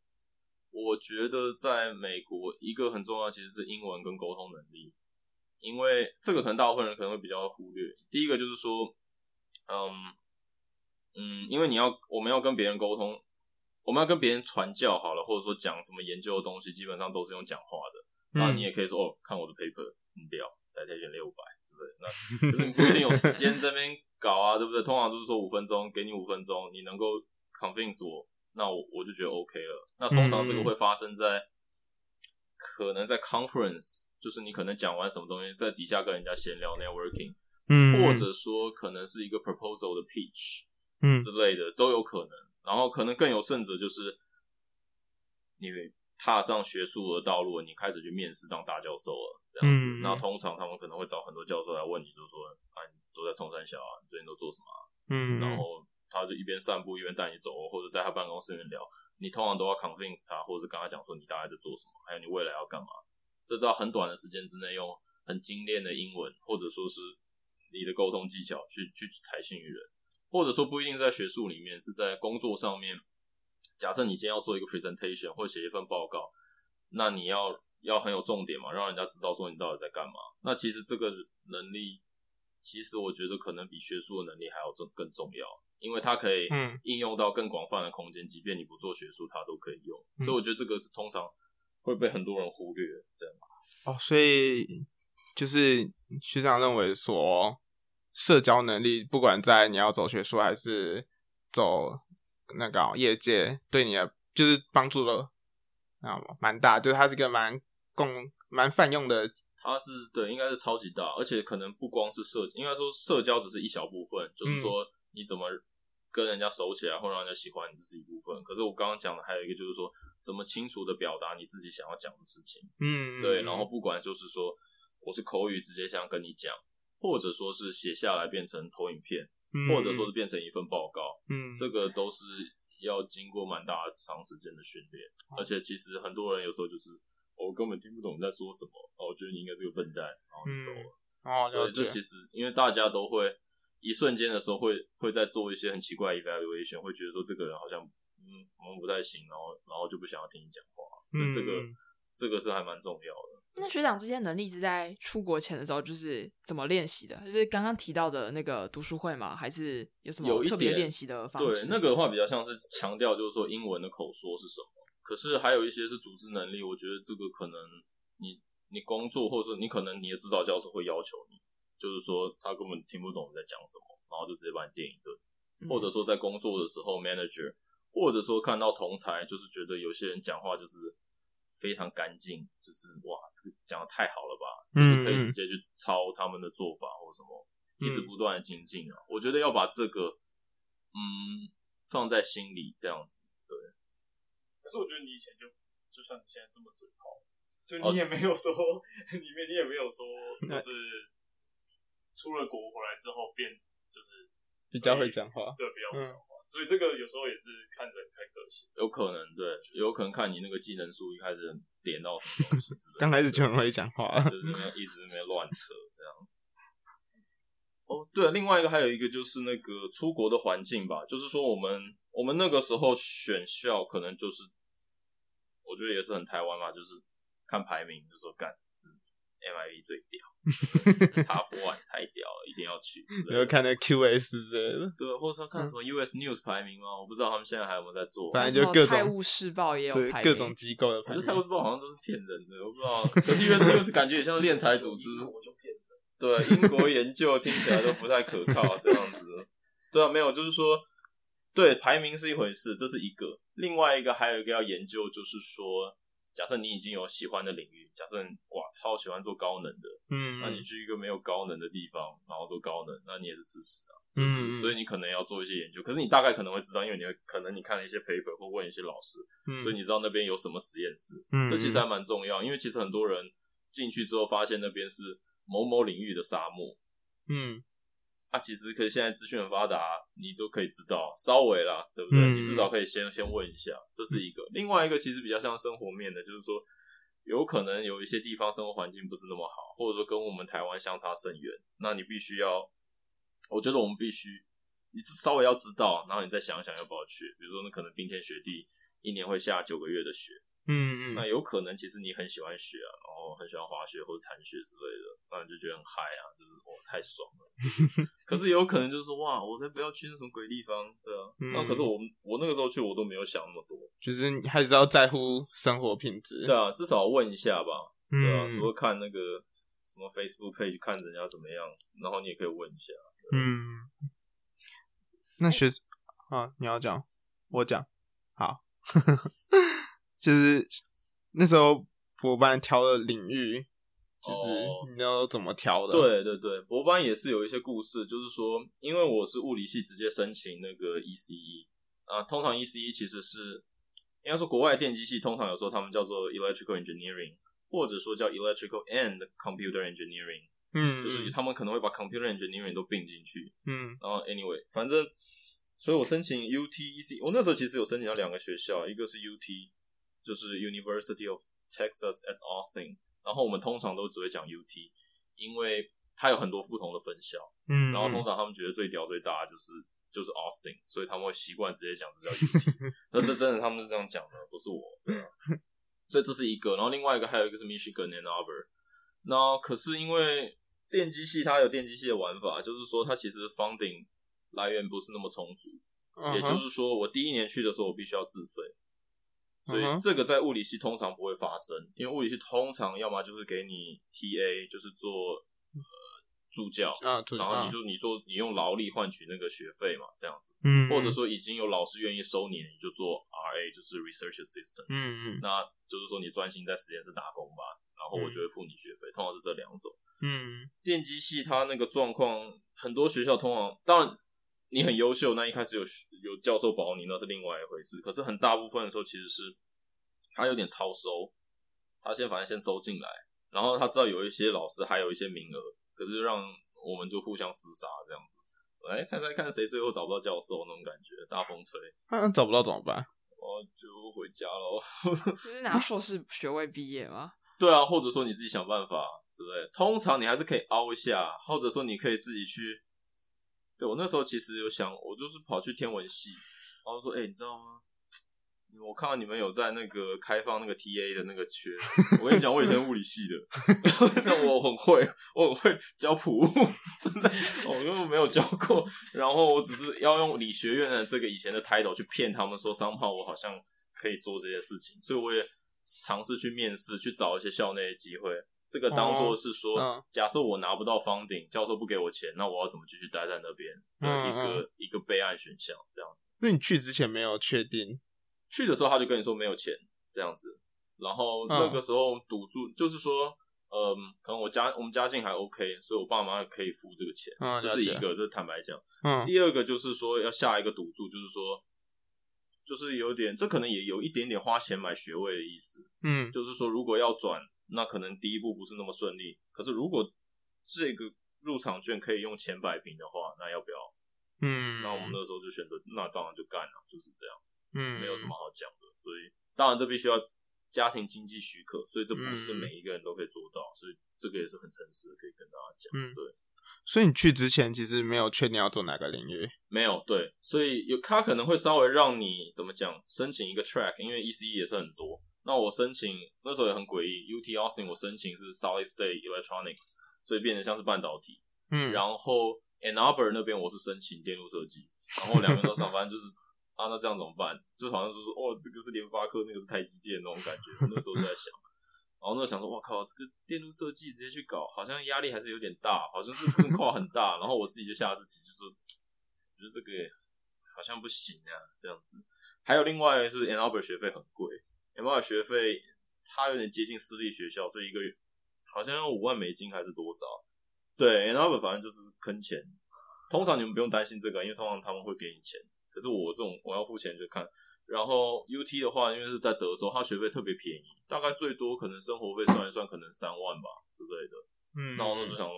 [SPEAKER 3] 我觉得在美国一个很重要，其实是英文跟沟通能力，因为这个可能大部分人可能会比较忽略。第一个就是说，嗯嗯，因为你要我们要跟别人沟通，我们要跟别人传教好了，或者说讲什么研究的东西，基本上都是用讲话的。那你也可以说哦，看我的 paper。很屌，citation 六百之类，那就是你不一定有时间这边搞啊，对不对？通常都是说五分钟，给你五分钟，你能够 convince 我，那我我就觉得 OK 了。那通常这个会发生在可能在 conference，就是你可能讲完什么东西，在底下跟人家闲聊 networking，嗯，或者说可能是一个 proposal 的 pitch，嗯之类的都有可能。然后可能更有甚者就是你踏上学术的道路，你开始去面试当大教授了。这样子，那、嗯、通常他们可能会找很多教授来问你，就说：“啊，你都在冲山小啊？你最近都做什么、啊？”嗯，然后他就一边散步一边带你走，或者在他办公室里面聊。你通常都要 convince 他，或者是跟他讲说你大概在做什么，还有你未来要干嘛。这都要很短的时间之内，用很精炼的英文，或者说是你的沟通技巧去去采信于人，或者说不一定在学术里面，是在工作上面。假设你今天要做一个 presentation 或写一份报告，那你要。要很有重点嘛，让人家知道说你到底在干嘛。那其实这个能力，其实我觉得可能比学术的能力还要重更重要。因为它可以应用到更广泛的空间，即便你不做学术，它都可以用。所以我觉得这个是通常会被很多人忽略，这样。
[SPEAKER 1] 哦，所以就是学长认为说，社交能力不管在你要走学术还是走那个业界，对你的就是帮助了啊蛮大，就是它是一个蛮共蛮泛用的。
[SPEAKER 3] 它是对，应该是超级大，而且可能不光是社，应该说社交只是一小部分，嗯、就是说你怎么跟人家熟起来，或让人家喜欢你，这是一部分。可是我刚刚讲的还有一个，就是说怎么清楚的表达你自己想要讲的事情。嗯，对。然后不管就是说我是口语直接想跟你讲，或者说是写下来变成投影片，嗯、或者说是变成一份报告，嗯，这个都是要经过蛮大的长时间的训练。嗯、而且其实很多人有时候就是。我根本听不懂你在说什么，哦，我觉得你应该是个笨蛋，然后就走了。嗯、哦，所以这其实因为大家都会一瞬间的时候会会在做一些很奇怪的 evaluation，会觉得说这个人好像嗯我们不太行，然后然后就不想要听你讲话。所以这个、嗯、这个是还蛮重要的。
[SPEAKER 2] 那学长这些能力是在出国前的时候就是怎么练习的？就是刚刚提到的那个读书会吗？还是有什么特别练习的方式？
[SPEAKER 3] 对，那个的话比较像是强调，就是说英文的口说是什么。可是还有一些是组织能力，我觉得这个可能你你工作，或者是你可能你的指导教授会要求你，就是说他根本听不懂你在讲什么，然后就直接把你电一顿，嗯、或者说在工作的时候，manager，或者说看到同才，就是觉得有些人讲话就是非常干净，就是哇，这个讲的太好了吧，就是可以直接去抄他们的做法或什么，一直不断的精进啊。我觉得要把这个嗯放在心里，这样子对。
[SPEAKER 5] 可是我觉得你以前就就像你现在这么嘴炮，就你也没有说里 面，你也没有说就是出了国回来之后变就是
[SPEAKER 1] 比较会讲话，
[SPEAKER 5] 对，比较会讲话，所以这个有时候也是看着太可惜。
[SPEAKER 3] 有可能对，有可能看你那个技能书一开始点到什么东西，
[SPEAKER 1] 刚开始就很会讲话，
[SPEAKER 3] 就是一直没有乱扯这样。哦，对，另外一个还有一个就是那个出国的环境吧，就是说我们。我们那个时候选校可能就是，我觉得也是很台湾嘛，就是看排名，就说干，MIB 最屌，Top One 太屌了，一定要去。
[SPEAKER 1] 然后看那 QS 之类的，
[SPEAKER 3] 对，或者说看什么 US News 排名吗？我不知道他们现在还有没有在做。
[SPEAKER 1] 反正就各种
[SPEAKER 2] 泰晤士报也有排名，
[SPEAKER 1] 各种机构的排名。
[SPEAKER 3] 我觉得泰晤士报好像都是骗人的，我不知道。可是 US News 感觉也像敛财组织，对，英国研究听起来都不太可靠，这样子。对啊，没有，就是说。对，排名是一回事，这是一个。另外一个还有一个要研究，就是说，假设你已经有喜欢的领域，假设哇超喜欢做高能的，嗯，那你去一个没有高能的地方，然后做高能，那你也是吃屎啊。就是，嗯，所以你可能要做一些研究。可是你大概可能会知道，因为你会可能你看了一些 paper 或问一些老师，嗯，所以你知道那边有什么实验室。嗯，这其实还蛮重要，因为其实很多人进去之后发现那边是某某领域的沙漠。嗯。啊，其实可以，现在资讯很发达，你都可以知道，稍微啦，对不对？嗯、你至少可以先先问一下，这是一个。另外一个其实比较像生活面的，就是说，有可能有一些地方生活环境不是那么好，或者说跟我们台湾相差甚远，那你必须要，我觉得我们必须，你稍微要知道，然后你再想想要不要去。比如说，那可能冰天雪地，一年会下九个月的雪，嗯嗯，那有可能其实你很喜欢雪啊，然后很喜欢滑雪或者铲雪之类的，那你就觉得很嗨啊，就是。太爽了，可是也有可能就是说，哇，我才不要去那种鬼地方，对啊。嗯、那可是我我那个时候去，我都没有想那么多，
[SPEAKER 1] 就是你还是要在乎生活品质，
[SPEAKER 3] 对啊，至少问一下吧，对啊。除了看那个什么 Facebook page 看人家怎么样，然后你也可以问一下，嗯。
[SPEAKER 1] 那学啊，你要讲，我讲，好，就是那时候博班挑的领域。就是你要怎么挑的？
[SPEAKER 3] 对对对，博班也是有一些故事，就是说，因为我是物理系，直接申请那个 ECE 啊。通常 ECE 其实是应该说国外电机系，通常有时候他们叫做 Electrical Engineering，或者说叫 Electrical and Computer Engineering。嗯，就是他们可能会把 Computer Engineering 都并进去。嗯，然后 Anyway，反正，所以我申请 UTEC，我那时候其实有申请到两个学校，一个是 UT，就是 University of Texas at Austin。然后我们通常都只会讲 UT，因为它有很多不同的分校。嗯，然后通常他们觉得最屌最大就是就是 Austin，所以他们会习惯直接讲这叫 UT。那这真的他们是这样讲的，不是我。对啊。所以这是一个，然后另外一个还有一个是 Michigan and Arbor。那可是因为电机系它有电机系的玩法，就是说它其实 funding 来源不是那么充足。
[SPEAKER 1] 嗯、
[SPEAKER 3] 也就是说，我第一年去的时候，我必须要自费。所以这个在物理系通常不会发生，因为物理系通常要么就是给你 TA，就是做呃助教，
[SPEAKER 1] 啊，
[SPEAKER 3] 然后你就你做你用劳力换取那个学费嘛，这样子，
[SPEAKER 1] 嗯，
[SPEAKER 3] 或者说已经有老师愿意收你，你就做 RA，就是 Research Assistant，
[SPEAKER 1] 嗯嗯，
[SPEAKER 3] 那就是说你专心在实验室打工吧，然后我就会付你学费，通常是这两种，
[SPEAKER 1] 嗯，
[SPEAKER 3] 电机系它那个状况，很多学校通常当然。你很优秀，那一开始有有教授保你，那是另外一回事。可是很大部分的时候，其实是他有点超收，他先反正先收进来，然后他知道有一些老师还有一些名额，可是让我们就互相厮杀这样子。来猜猜看谁最后找不到教授那种感觉，大风吹。
[SPEAKER 1] 那找不到怎么办？
[SPEAKER 3] 我就回家喽。
[SPEAKER 2] 就是拿硕士学位毕业吗？
[SPEAKER 3] 对啊，或者说你自己想办法之类。通常你还是可以凹一下，或者说你可以自己去。对，我那时候其实有想，我就是跑去天文系，然后说：“哎、你知道吗？我看到你们有在那个开放那个 TA 的那个缺。我跟你讲，我以前物理系的，那我很会，我很会教普物，真的，我根本没有教过。然后我只是要用理学院的这个以前的 title 去骗他们说，somehow 我好像可以做这些事情，所以我也尝试去面试，去找一些校内的机会。”这个当做是说，假设我拿不到 funding，教授不给我钱，那我要怎么继续待在那边？嗯、一个、嗯、一个备案选项这样子。
[SPEAKER 1] 那你去之前没有确定？
[SPEAKER 3] 去的时候他就跟你说没有钱这样子，然后那个时候赌注、嗯、就是说，嗯，可能我家我们家境还 OK，所以我爸妈可以付这个钱，嗯、这是一个，这是坦白讲。嗯。第二个就是说要下一个赌注，就是说，就是有点，这可能也有一点点花钱买学位的意思。嗯，就是说如果要转。那可能第一步不是那么顺利，可是如果这个入场券可以用钱摆平的话，那要不要？嗯，那我们那时候就选择，那当然就干了，就是这样。嗯，没有什么好讲的。所以当然这必须要家庭经济许可，所以这不是每一个人都可以做到，所以这个也是很诚实的，可以跟大家讲。嗯，对。
[SPEAKER 1] 所以你去之前其实没有确定要做哪个领域？
[SPEAKER 3] 没有，对。所以有他可能会稍微让你怎么讲，申请一个 track，因为 ECE 也是很多。那我申请那时候也很诡异，UT Austin 我申请是 Solid State Electronics，所以变得像是半导体。嗯，然后 Ann Arbor 那边我是申请电路设计，然后两边都上班，就是啊，那这样怎么办？就好像是说，哦，这个是联发科，那个是台积电那种感觉。那时候就在想，然后那时候想说，哇靠，这个电路设计直接去搞，好像压力还是有点大，好像这个跨很大。然后我自己就吓自己，就说，觉得这个好像不行啊，这样子。还有另外是 Ann Arbor 学费很贵。有没有学费？它有点接近私立学校，所以一个月好像要五万美金还是多少？对，然后反正就是坑钱。通常你们不用担心这个，因为通常他们会给你钱。可是我这种我要付钱就看。然后 UT 的话，因为是在德州，它学费特别便宜，大概最多可能生活费算一算，可能三万吧之类的。嗯，那我那时候想，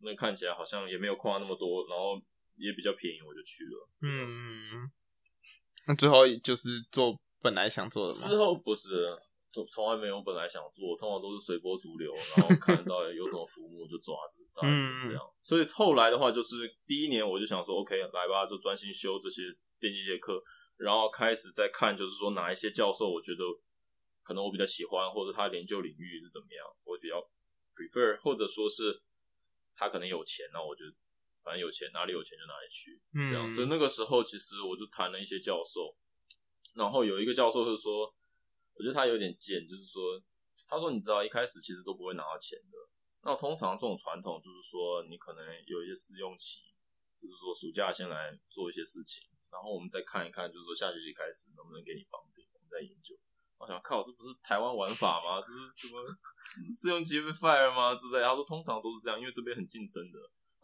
[SPEAKER 3] 那看起来好像也没有花那么多，然后也比较便宜，我就去了。嗯，
[SPEAKER 1] 那最后就是做。本来想做的吗？
[SPEAKER 3] 之后不是，从从来没有本来想做，通常都是随波逐流，然后看到有什么浮木就抓着，大概是这样。所以后来的话，就是第一年我就想说，OK，来吧，就专心修这些电机系课，然后开始在看，就是说哪一些教授我觉得可能我比较喜欢，或者他研究领域是怎么样，我比较 prefer，或者说是他可能有钱，那我就反正有钱，哪里有钱就哪里去，这样。所以那个时候其实我就谈了一些教授。然后有一个教授是说，我觉得他有点贱，就是说，他说你知道一开始其实都不会拿到钱的。那通常这种传统就是说，你可能有一些试用期，就是说暑假先来做一些事情，然后我们再看一看，就是说下学期开始能不能给你房顶，我们再研究。我想靠，这不是台湾玩法吗？这是什么 试用期被 fire 吗？之类。他说通常都是这样，因为这边很竞争的。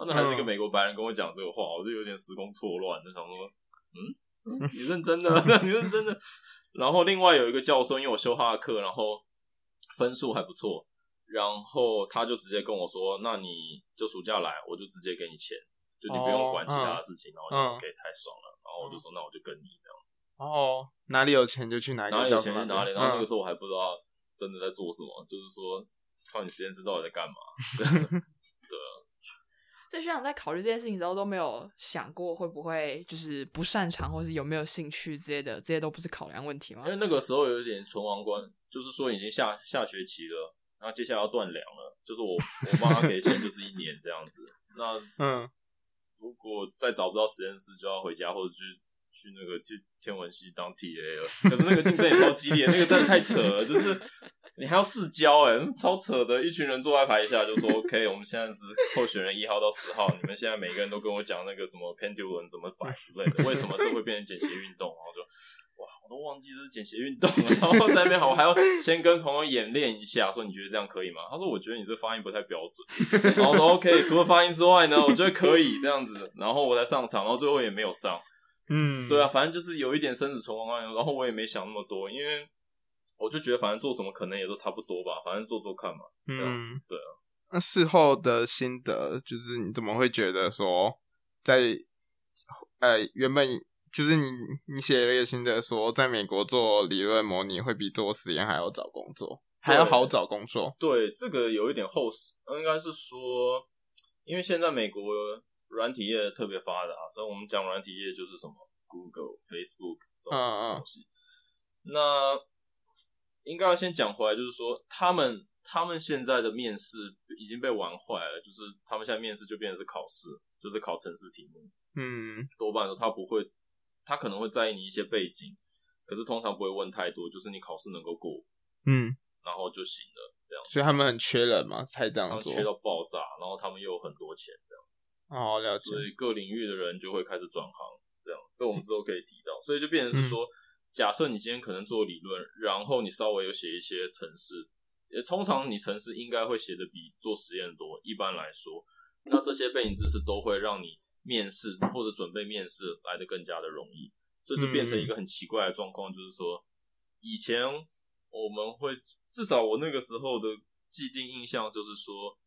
[SPEAKER 3] 那还是一个美国白人跟我讲这个话，我就有点时空错乱，就想说，嗯。你认真的，你认真的。然后另外有一个教授，因为我修他的课，然后分数还不错，然后他就直接跟我说：“那你就暑假来，我就直接给你钱，就你不用管其他的事情。”然后就给太爽了，然后我就说：“那我就跟你这样子。”
[SPEAKER 1] 哦，哪里有钱就去哪里，
[SPEAKER 3] 哪里有钱去哪里。然后那个时候我还不知道真的在做什么，就是说靠你实验室到底在干嘛。
[SPEAKER 2] 所以学长在考虑这件事情的时候都没有想过会不会就是不擅长，或是有没有兴趣之类的，这些都不是考量问题吗？
[SPEAKER 3] 因为那个时候有点存亡观，就是说已经下下学期了，然后接下来要断粮了，就是我我妈给钱就是一年这样子。那 嗯，如果再找不到实验室，就要回家或者去去那个去天文系当 TA 了。可是那个竞争也超激烈，那个真的太扯了，就是你还要试教哎，超扯的，一群人坐在台下就说 OK，我们现在是候选人一号到十号，你们现在每个人都跟我讲那个什么 pendulum 怎么摆之类的，为什么这会变成简谐运动，然后就哇，我。都忘记这是简谐运动了，然后在那边好，我还要先跟朋友演练一下，说你觉得这样可以吗？他说我觉得你这发音不太标准，然后说 OK，除了发音之外呢，我觉得可以这样子，然后我才上场，然后最后也没有上，嗯，对啊，反正就是有一点生死存亡，然后我也没想那么多，因为我就觉得反正做什么可能也都差不多吧，反正做做看嘛，这样子，嗯、对啊。
[SPEAKER 1] 那事后的心得就是你怎么会觉得说在呃原本。就是你，你写了一个心得说，在美国做理论模拟会比做实验还要找工作，还要好找工作。
[SPEAKER 3] 对，这个有一点后实，应该是说，因为现在美国软体业特别发达，所以我们讲软体业就是什么 Google、Facebook 这种东西。嗯嗯。那应该要先讲回来，就是说他们他们现在的面试已经被玩坏了，就是他们现在面试就变成是考试，就是考城市题目。嗯，多半说他不会。他可能会在意你一些背景，可是通常不会问太多，就是你考试能够过，嗯，然后就行了，这样。
[SPEAKER 1] 所以他们很缺人嘛，才这样做。
[SPEAKER 3] 缺到爆炸，然后他们又有很多钱，这样。
[SPEAKER 1] 哦，了解。
[SPEAKER 3] 所以各领域的人就会开始转行，这样。这我们之后可以提到。所以就变成是说，嗯、假设你今天可能做理论，然后你稍微有写一些程式，也通常你程式应该会写的比做实验多。一般来说，那这些背景知识都会让你。面试或者准备面试来的更加的容易，所以就变成一个很奇怪的状况，就是说，以前我们会至少我那个时候的既定印象就是说，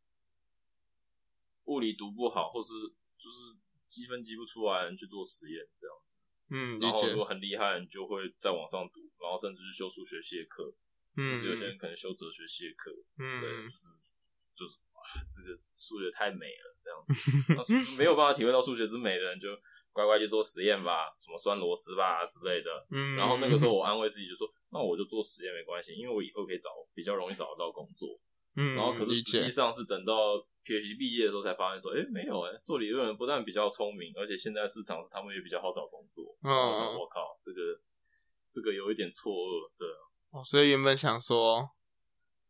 [SPEAKER 3] 物理读不好，或是就是积分积不出来，人去做实验这样子。嗯，然后如果很厉害，你就会再往上读，然后甚至是修数学系的课，嗯，就是有些人可能修哲学系课之类的，就是就是哇，这个数学太美了。这样子，那 没有办法体会到数学之美的人，就乖乖去做实验吧，什么钻螺丝吧之类的。嗯，然后那个时候 我安慰自己就说，那我就做实验没关系，因为我以后可以找比较容易找得到工作。嗯，然后可是实际上是等到 PhD 毕业的时候才发现说，哎，没有哎，做理论不但比较聪明，而且现在市场是他们也比较好找工作。嗯，我靠，这个这个有一点错愕，对。
[SPEAKER 1] 哦，所以原本想说。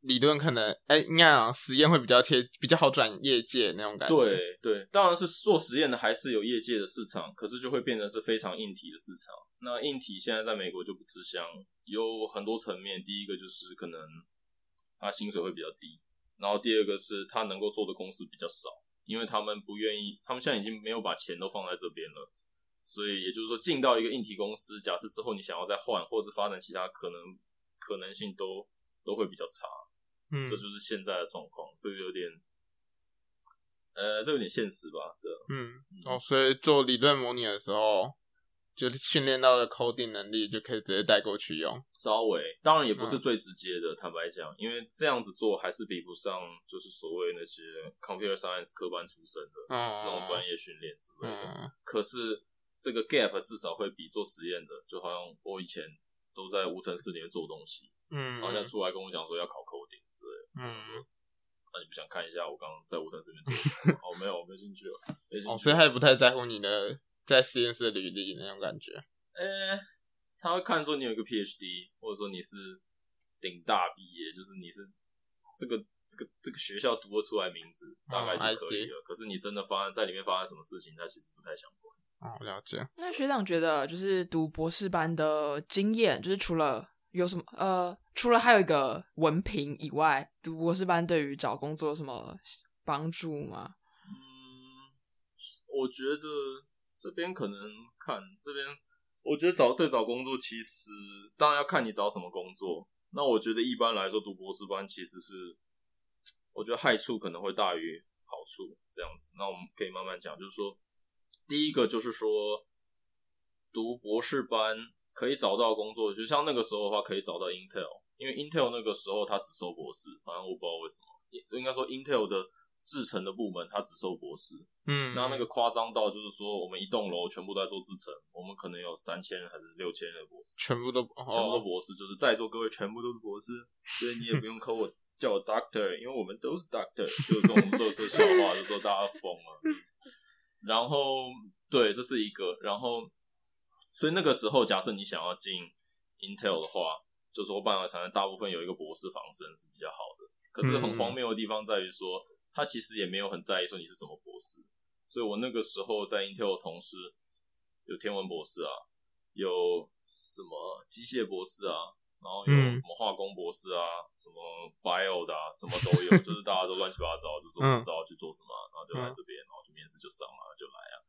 [SPEAKER 1] 理论可能，哎、欸，应该讲实验会比较贴，比较好转业界那种感觉。
[SPEAKER 3] 对对，当然是做实验的还是有业界的市场，可是就会变成是非常硬体的市场。那硬体现在在美国就不吃香，有很多层面。第一个就是可能他薪水会比较低，然后第二个是他能够做的公司比较少，因为他们不愿意，他们现在已经没有把钱都放在这边了。所以也就是说，进到一个硬体公司，假设之后你想要再换或者发展其他可能可能性都都会比较差。嗯，这就是现在的状况，这个有点，呃，这有点现实吧？对，
[SPEAKER 1] 嗯，哦，所以做理论模拟的时候，就训练到的 coding 能力就可以直接带过去用。
[SPEAKER 3] 稍微，当然也不是最直接的，嗯、坦白讲，因为这样子做还是比不上，就是所谓那些 computer science 科班出身的那种专业训练之类的。嗯、可是这个 gap 至少会比做实验的，就好像我以前都在无尘室里面做东西，嗯，好像出来跟我讲说要考 coding。嗯，那你不想看一下我刚刚在无尘室里面做？哦，没有，我没兴趣了，没兴趣。
[SPEAKER 1] 哦，所以他也不太在乎你的在实验室履历那种感觉。
[SPEAKER 3] 呃、欸，他会看说你有一个 PhD，或者说你是顶大毕业，就是你是这个这个这个学校读得出来名字，大概就可以了。哦、可是你真的发生在里面发生什么事情，他其实不太想管。
[SPEAKER 1] 哦，了解。
[SPEAKER 2] 那学长觉得，就是读博士班的经验，就是除了。有什么呃，除了还有一个文凭以外，读博士班对于找工作有什么帮助吗？
[SPEAKER 3] 嗯，我觉得这边可能看这边，我觉得找对找工作其实当然要看你找什么工作。那我觉得一般来说读博士班其实是，我觉得害处可能会大于好处这样子。那我们可以慢慢讲，就是说，第一个就是说读博士班。可以找到工作，就像那个时候的话，可以找到 Intel，因为 Intel 那个时候他只收博士，反正我不知道为什么，应该说 Intel 的制成的部门他只收博士，嗯，那那个夸张到就是说，我们一栋楼全部都在做制成，我们可能有三千还是六千人的博士，
[SPEAKER 1] 全部都、哦、
[SPEAKER 3] 全部都博士，就是在座各位全部都是博士，所以你也不用扣我 叫我 Doctor，因为我们都是 Doctor，就是这种乐色笑话，就说大家疯了。然后对，这是一个，然后所以那个时候，假设你想要进 Intel 的话，就说半导体产业大部分有一个博士防身是比较好的。可是很荒谬的地方在于说，他其实也没有很在意说你是什么博士。所以我那个时候在 Intel 的同事有天文博士啊，有什么机械博士啊。然后有什么化工博士啊，嗯、什么 bio 的啊，什么都有，就是大家都乱七八糟，就说不知道去做什么，嗯、然后就来这边，然后就面试就上了，就来啊。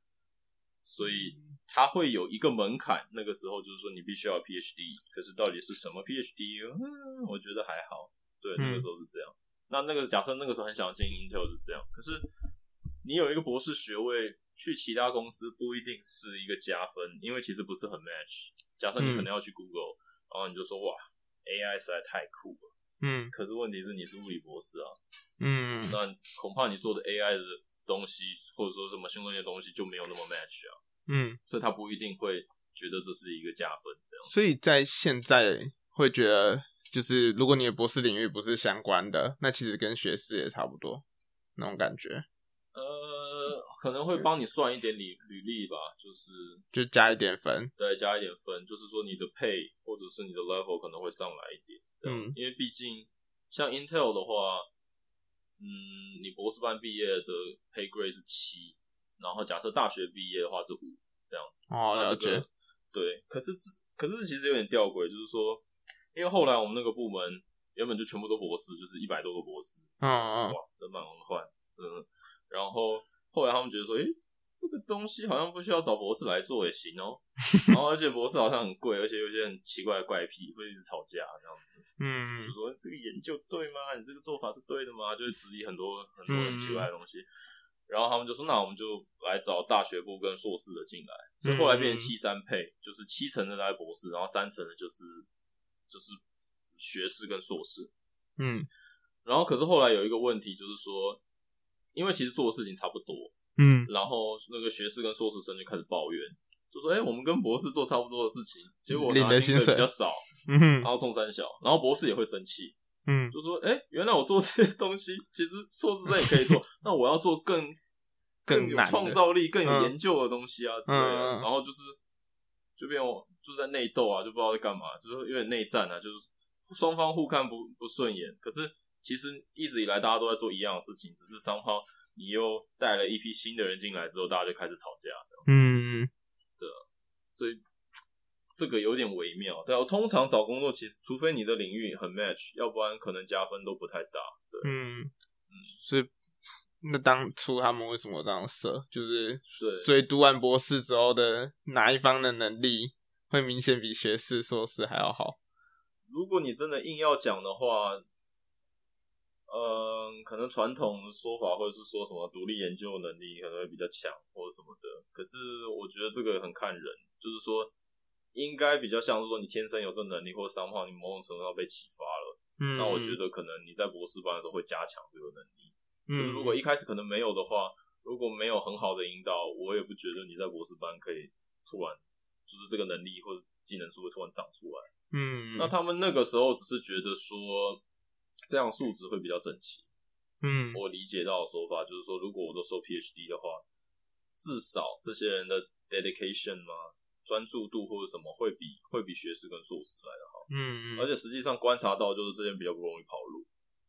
[SPEAKER 3] 所以他会有一个门槛，那个时候就是说你必须要 PhD，可是到底是什么 PhD？嗯，我觉得还好。对，那个时候是这样。嗯、那那个假设那个时候很想进 Intel 是这样，可是你有一个博士学位，去其他公司不一定是一个加分，因为其实不是很 match。假设你可能要去 Google。嗯然后你就说哇，AI 实在太酷了，嗯，可是问题是你是物理博士啊，嗯，那恐怕你做的 AI 的东西或者说什么相关的东西就没有那么 match 啊，嗯，所以他不一定会觉得这是一个加分这样。
[SPEAKER 1] 所以在现在会觉得，就是如果你的博士领域不是相关的，那其实跟学士也差不多那种感觉。
[SPEAKER 3] 呃，可能会帮你算一点履履历吧，就是
[SPEAKER 1] 就加一点分，
[SPEAKER 3] 对，加一点分，就是说你的 pay 或者是你的 level 可能会上来一点，这样，嗯，因为毕竟像 Intel 的话，嗯，你博士班毕业的 pay grade 是七，然后假设大学毕业的话是五，这样子。
[SPEAKER 1] 哦，了解。
[SPEAKER 3] 对，可是这可是其实有点吊诡，就是说，因为后来我们那个部门原本就全部都博士，就是一百多个博士，嗯嗯，哇，人满为患，真的。然后后来他们觉得说，诶，这个东西好像不需要找博士来做也行哦。然后而且博士好像很贵，而且有些很奇怪的怪癖，会一直吵架这样子。嗯，就说这个研究对吗？你这个做法是对的吗？就会质疑很多很多很奇怪的东西。然后他们就说，那我们就来找大学部跟硕士的进来。所以后来变成七三配，就是七成的在博士，然后三成的就是就是学士跟硕士。嗯，然后可是后来有一个问题，就是说。因为其实做的事情差不多，嗯，然后那个学士跟硕士生就开始抱怨，就说：“哎，我们跟博士做差不多的事情，结果领的薪水比较少，然后冲三小，然后博士也会生气，嗯，就说：哎，原来我做这些东西，其实硕士生也可以做，那我要做更更有创造力、更有研究的东西啊之类的，然后就是就变我就在内斗啊，就不知道在干嘛，就是有点内战啊，就是双方互看不不顺眼，可是。其实一直以来大家都在做一样的事情，只是 somehow 你又带了一批新的人进来之后，大家就开始吵架。嗯，对，所以这个有点微妙。对，我通常找工作，其实除非你的领域很 match，要不然可能加分都不太大。对，嗯嗯，
[SPEAKER 1] 所以那当初他们为什么这样设？就是对，所以读完博士之后的哪一方的能力会明显比学士、硕士还要好？
[SPEAKER 3] 如果你真的硬要讲的话。嗯，可能传统的说法，或者是说什么独立研究能力可能会比较强，或者什么的。可是我觉得这个很看人，就是说应该比较像是说你天生有这能力，或者商况你某种程度上被启发了。嗯，那我觉得可能你在博士班的时候会加强这个能力。嗯，如果一开始可能没有的话，如果没有很好的引导，我也不觉得你在博士班可以突然就是这个能力或者技能是会突然长出来。嗯，那他们那个时候只是觉得说。这样数值会比较整齐。嗯，我理解到的说法就是说，如果我都收 PhD 的话，至少这些人的 dedication 嘛，专注度或者什么会比会比学士跟硕士来的好。嗯嗯。而且实际上观察到，就是这些比较不容易跑路，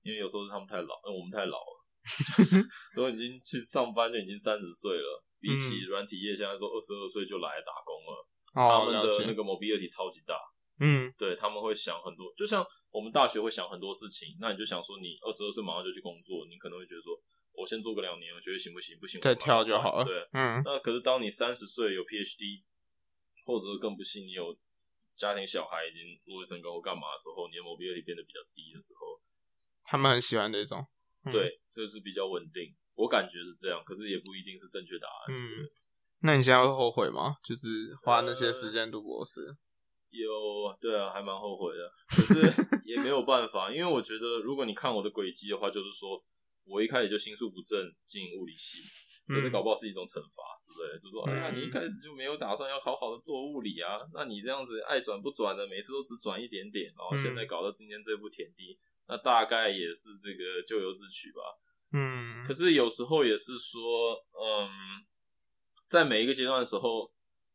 [SPEAKER 3] 因为有时候是他们太老，因为我们太老了，就是都已经去上班就已经三十岁了，比起软体业现在说二十二岁就来打工了，他们的那个 mobility 超级大。嗯，对，他们会想很多，就像我们大学会想很多事情，那你就想说，你二十二岁马上就去工作，你可能会觉得说，我先做个两年，我觉得行不行？不行，
[SPEAKER 1] 再跳就好了。
[SPEAKER 3] 对，嗯。那可是当你三十岁有 PhD，或者是更不幸你有家庭小孩已经入学生跟我干嘛的时候，你的 mobility 变得比较低的时候，
[SPEAKER 1] 他们很喜欢这种。
[SPEAKER 3] 嗯、对，这是比较稳定，我感觉是这样，可是也不一定是正确答案。嗯。
[SPEAKER 1] 那你现在会后悔吗？就是花那些时间读博士？呃
[SPEAKER 3] 有，对啊，还蛮后悔的，可是也没有办法，因为我觉得，如果你看我的轨迹的话，就是说我一开始就心术不正进物理系，可是搞不好是一种惩罚之类的，就说，哎呀，你一开始就没有打算要好好的做物理啊，那你这样子爱转不转的，每次都只转一点点，然后现在搞到今天这步田地，那大概也是这个咎由自取吧。嗯，可是有时候也是说，嗯，在每一个阶段的时候，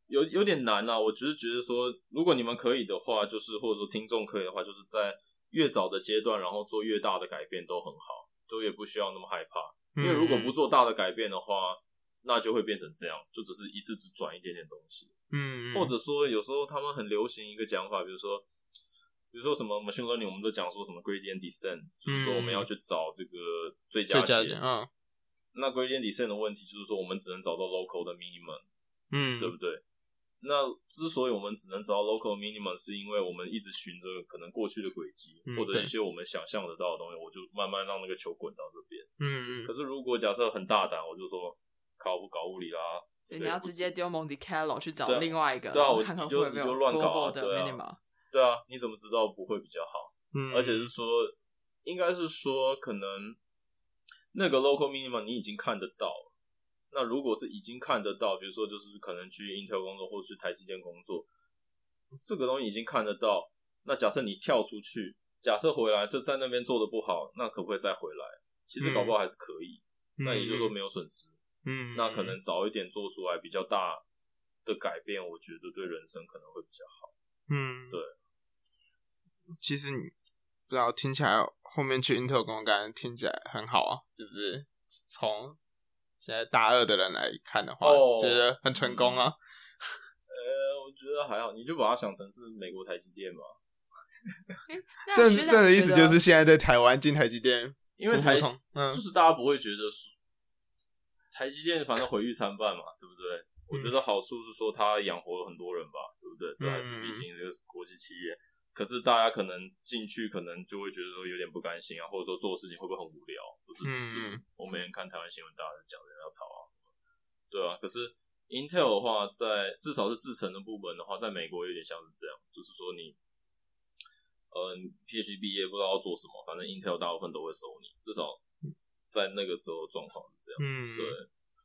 [SPEAKER 3] 有有点难啊。我只是觉得说，如果你们可以的话，就是或者说听众可以的话，就是在越早的阶段，然后做越大的改变都很好，就也不需要那么害怕。因为如果不做大的改变的话，那就会变成这样，就只是一次只转一点点东西。
[SPEAKER 1] 嗯，
[SPEAKER 3] 或者说有时候他们很流行一个讲法，比如说，比如说什么 machine learning，我们都讲说什么 gradient descent，就是说我们要去找这个最佳解。嗯，那 gradient descent 的问题就是说，我们只能找到 local 的 minimum，嗯，对不对？那之所以我们只能找到 local minimum，是因为我们一直循着可能过去的轨迹，嗯、或者一些我们想象得到的东西，我就慢慢让那个球滚到这边。嗯嗯。可是如果假设很大胆，我就说。考不搞物理啦，
[SPEAKER 2] 所以你要直接丢 Monte Carlo 去找另外一个，
[SPEAKER 3] 对啊，
[SPEAKER 2] 我看看会不会没有 global 的 minimum。
[SPEAKER 3] 对啊，你怎么知道不会比较好？嗯，而且是说，应该是说，可能那个 local minimum 你已经看得到。那如果是已经看得到，比如说就是可能去 Intel 工作或者去台积电工作，这个东西已经看得到。那假设你跳出去，假设回来就在那边做的不好，那可不可以再回来？其实搞不好还是可以。嗯、那也就是说没有损失。嗯，那可能早一点做出来比较大的改变，我觉得对人生可能会比较好。嗯，对。
[SPEAKER 1] 其实你不知道，听起来后面去 Intel 工作感觉听起来很好啊，就是从现在大二的人来看的话，哦、觉得很成功啊。
[SPEAKER 3] 呃，我觉得还好，你就把它想成是美国台积电嘛。
[SPEAKER 1] 这这的意思就是现在在台湾进台积电，
[SPEAKER 3] 因为台嗯，就是大家不会觉得是。台积电反正毁誉参半嘛，对不对？嗯、我觉得好处是说它养活了很多人吧，对不对？这还是毕竟这个国际企业。嗯、可是大家可能进去，可能就会觉得说有点不甘心啊，或者说做事情会不会很无聊？就是、嗯、就是我每天看台湾新闻，大家讲人要吵啊，对啊。可是 Intel 的话，在至少是制程的部门的话，在美国有点像是这样，就是说你，呃，PhD 毕业不知道要做什么，反正 Intel 大部分都会收你，至少。在那个时候状况是这样，嗯，对，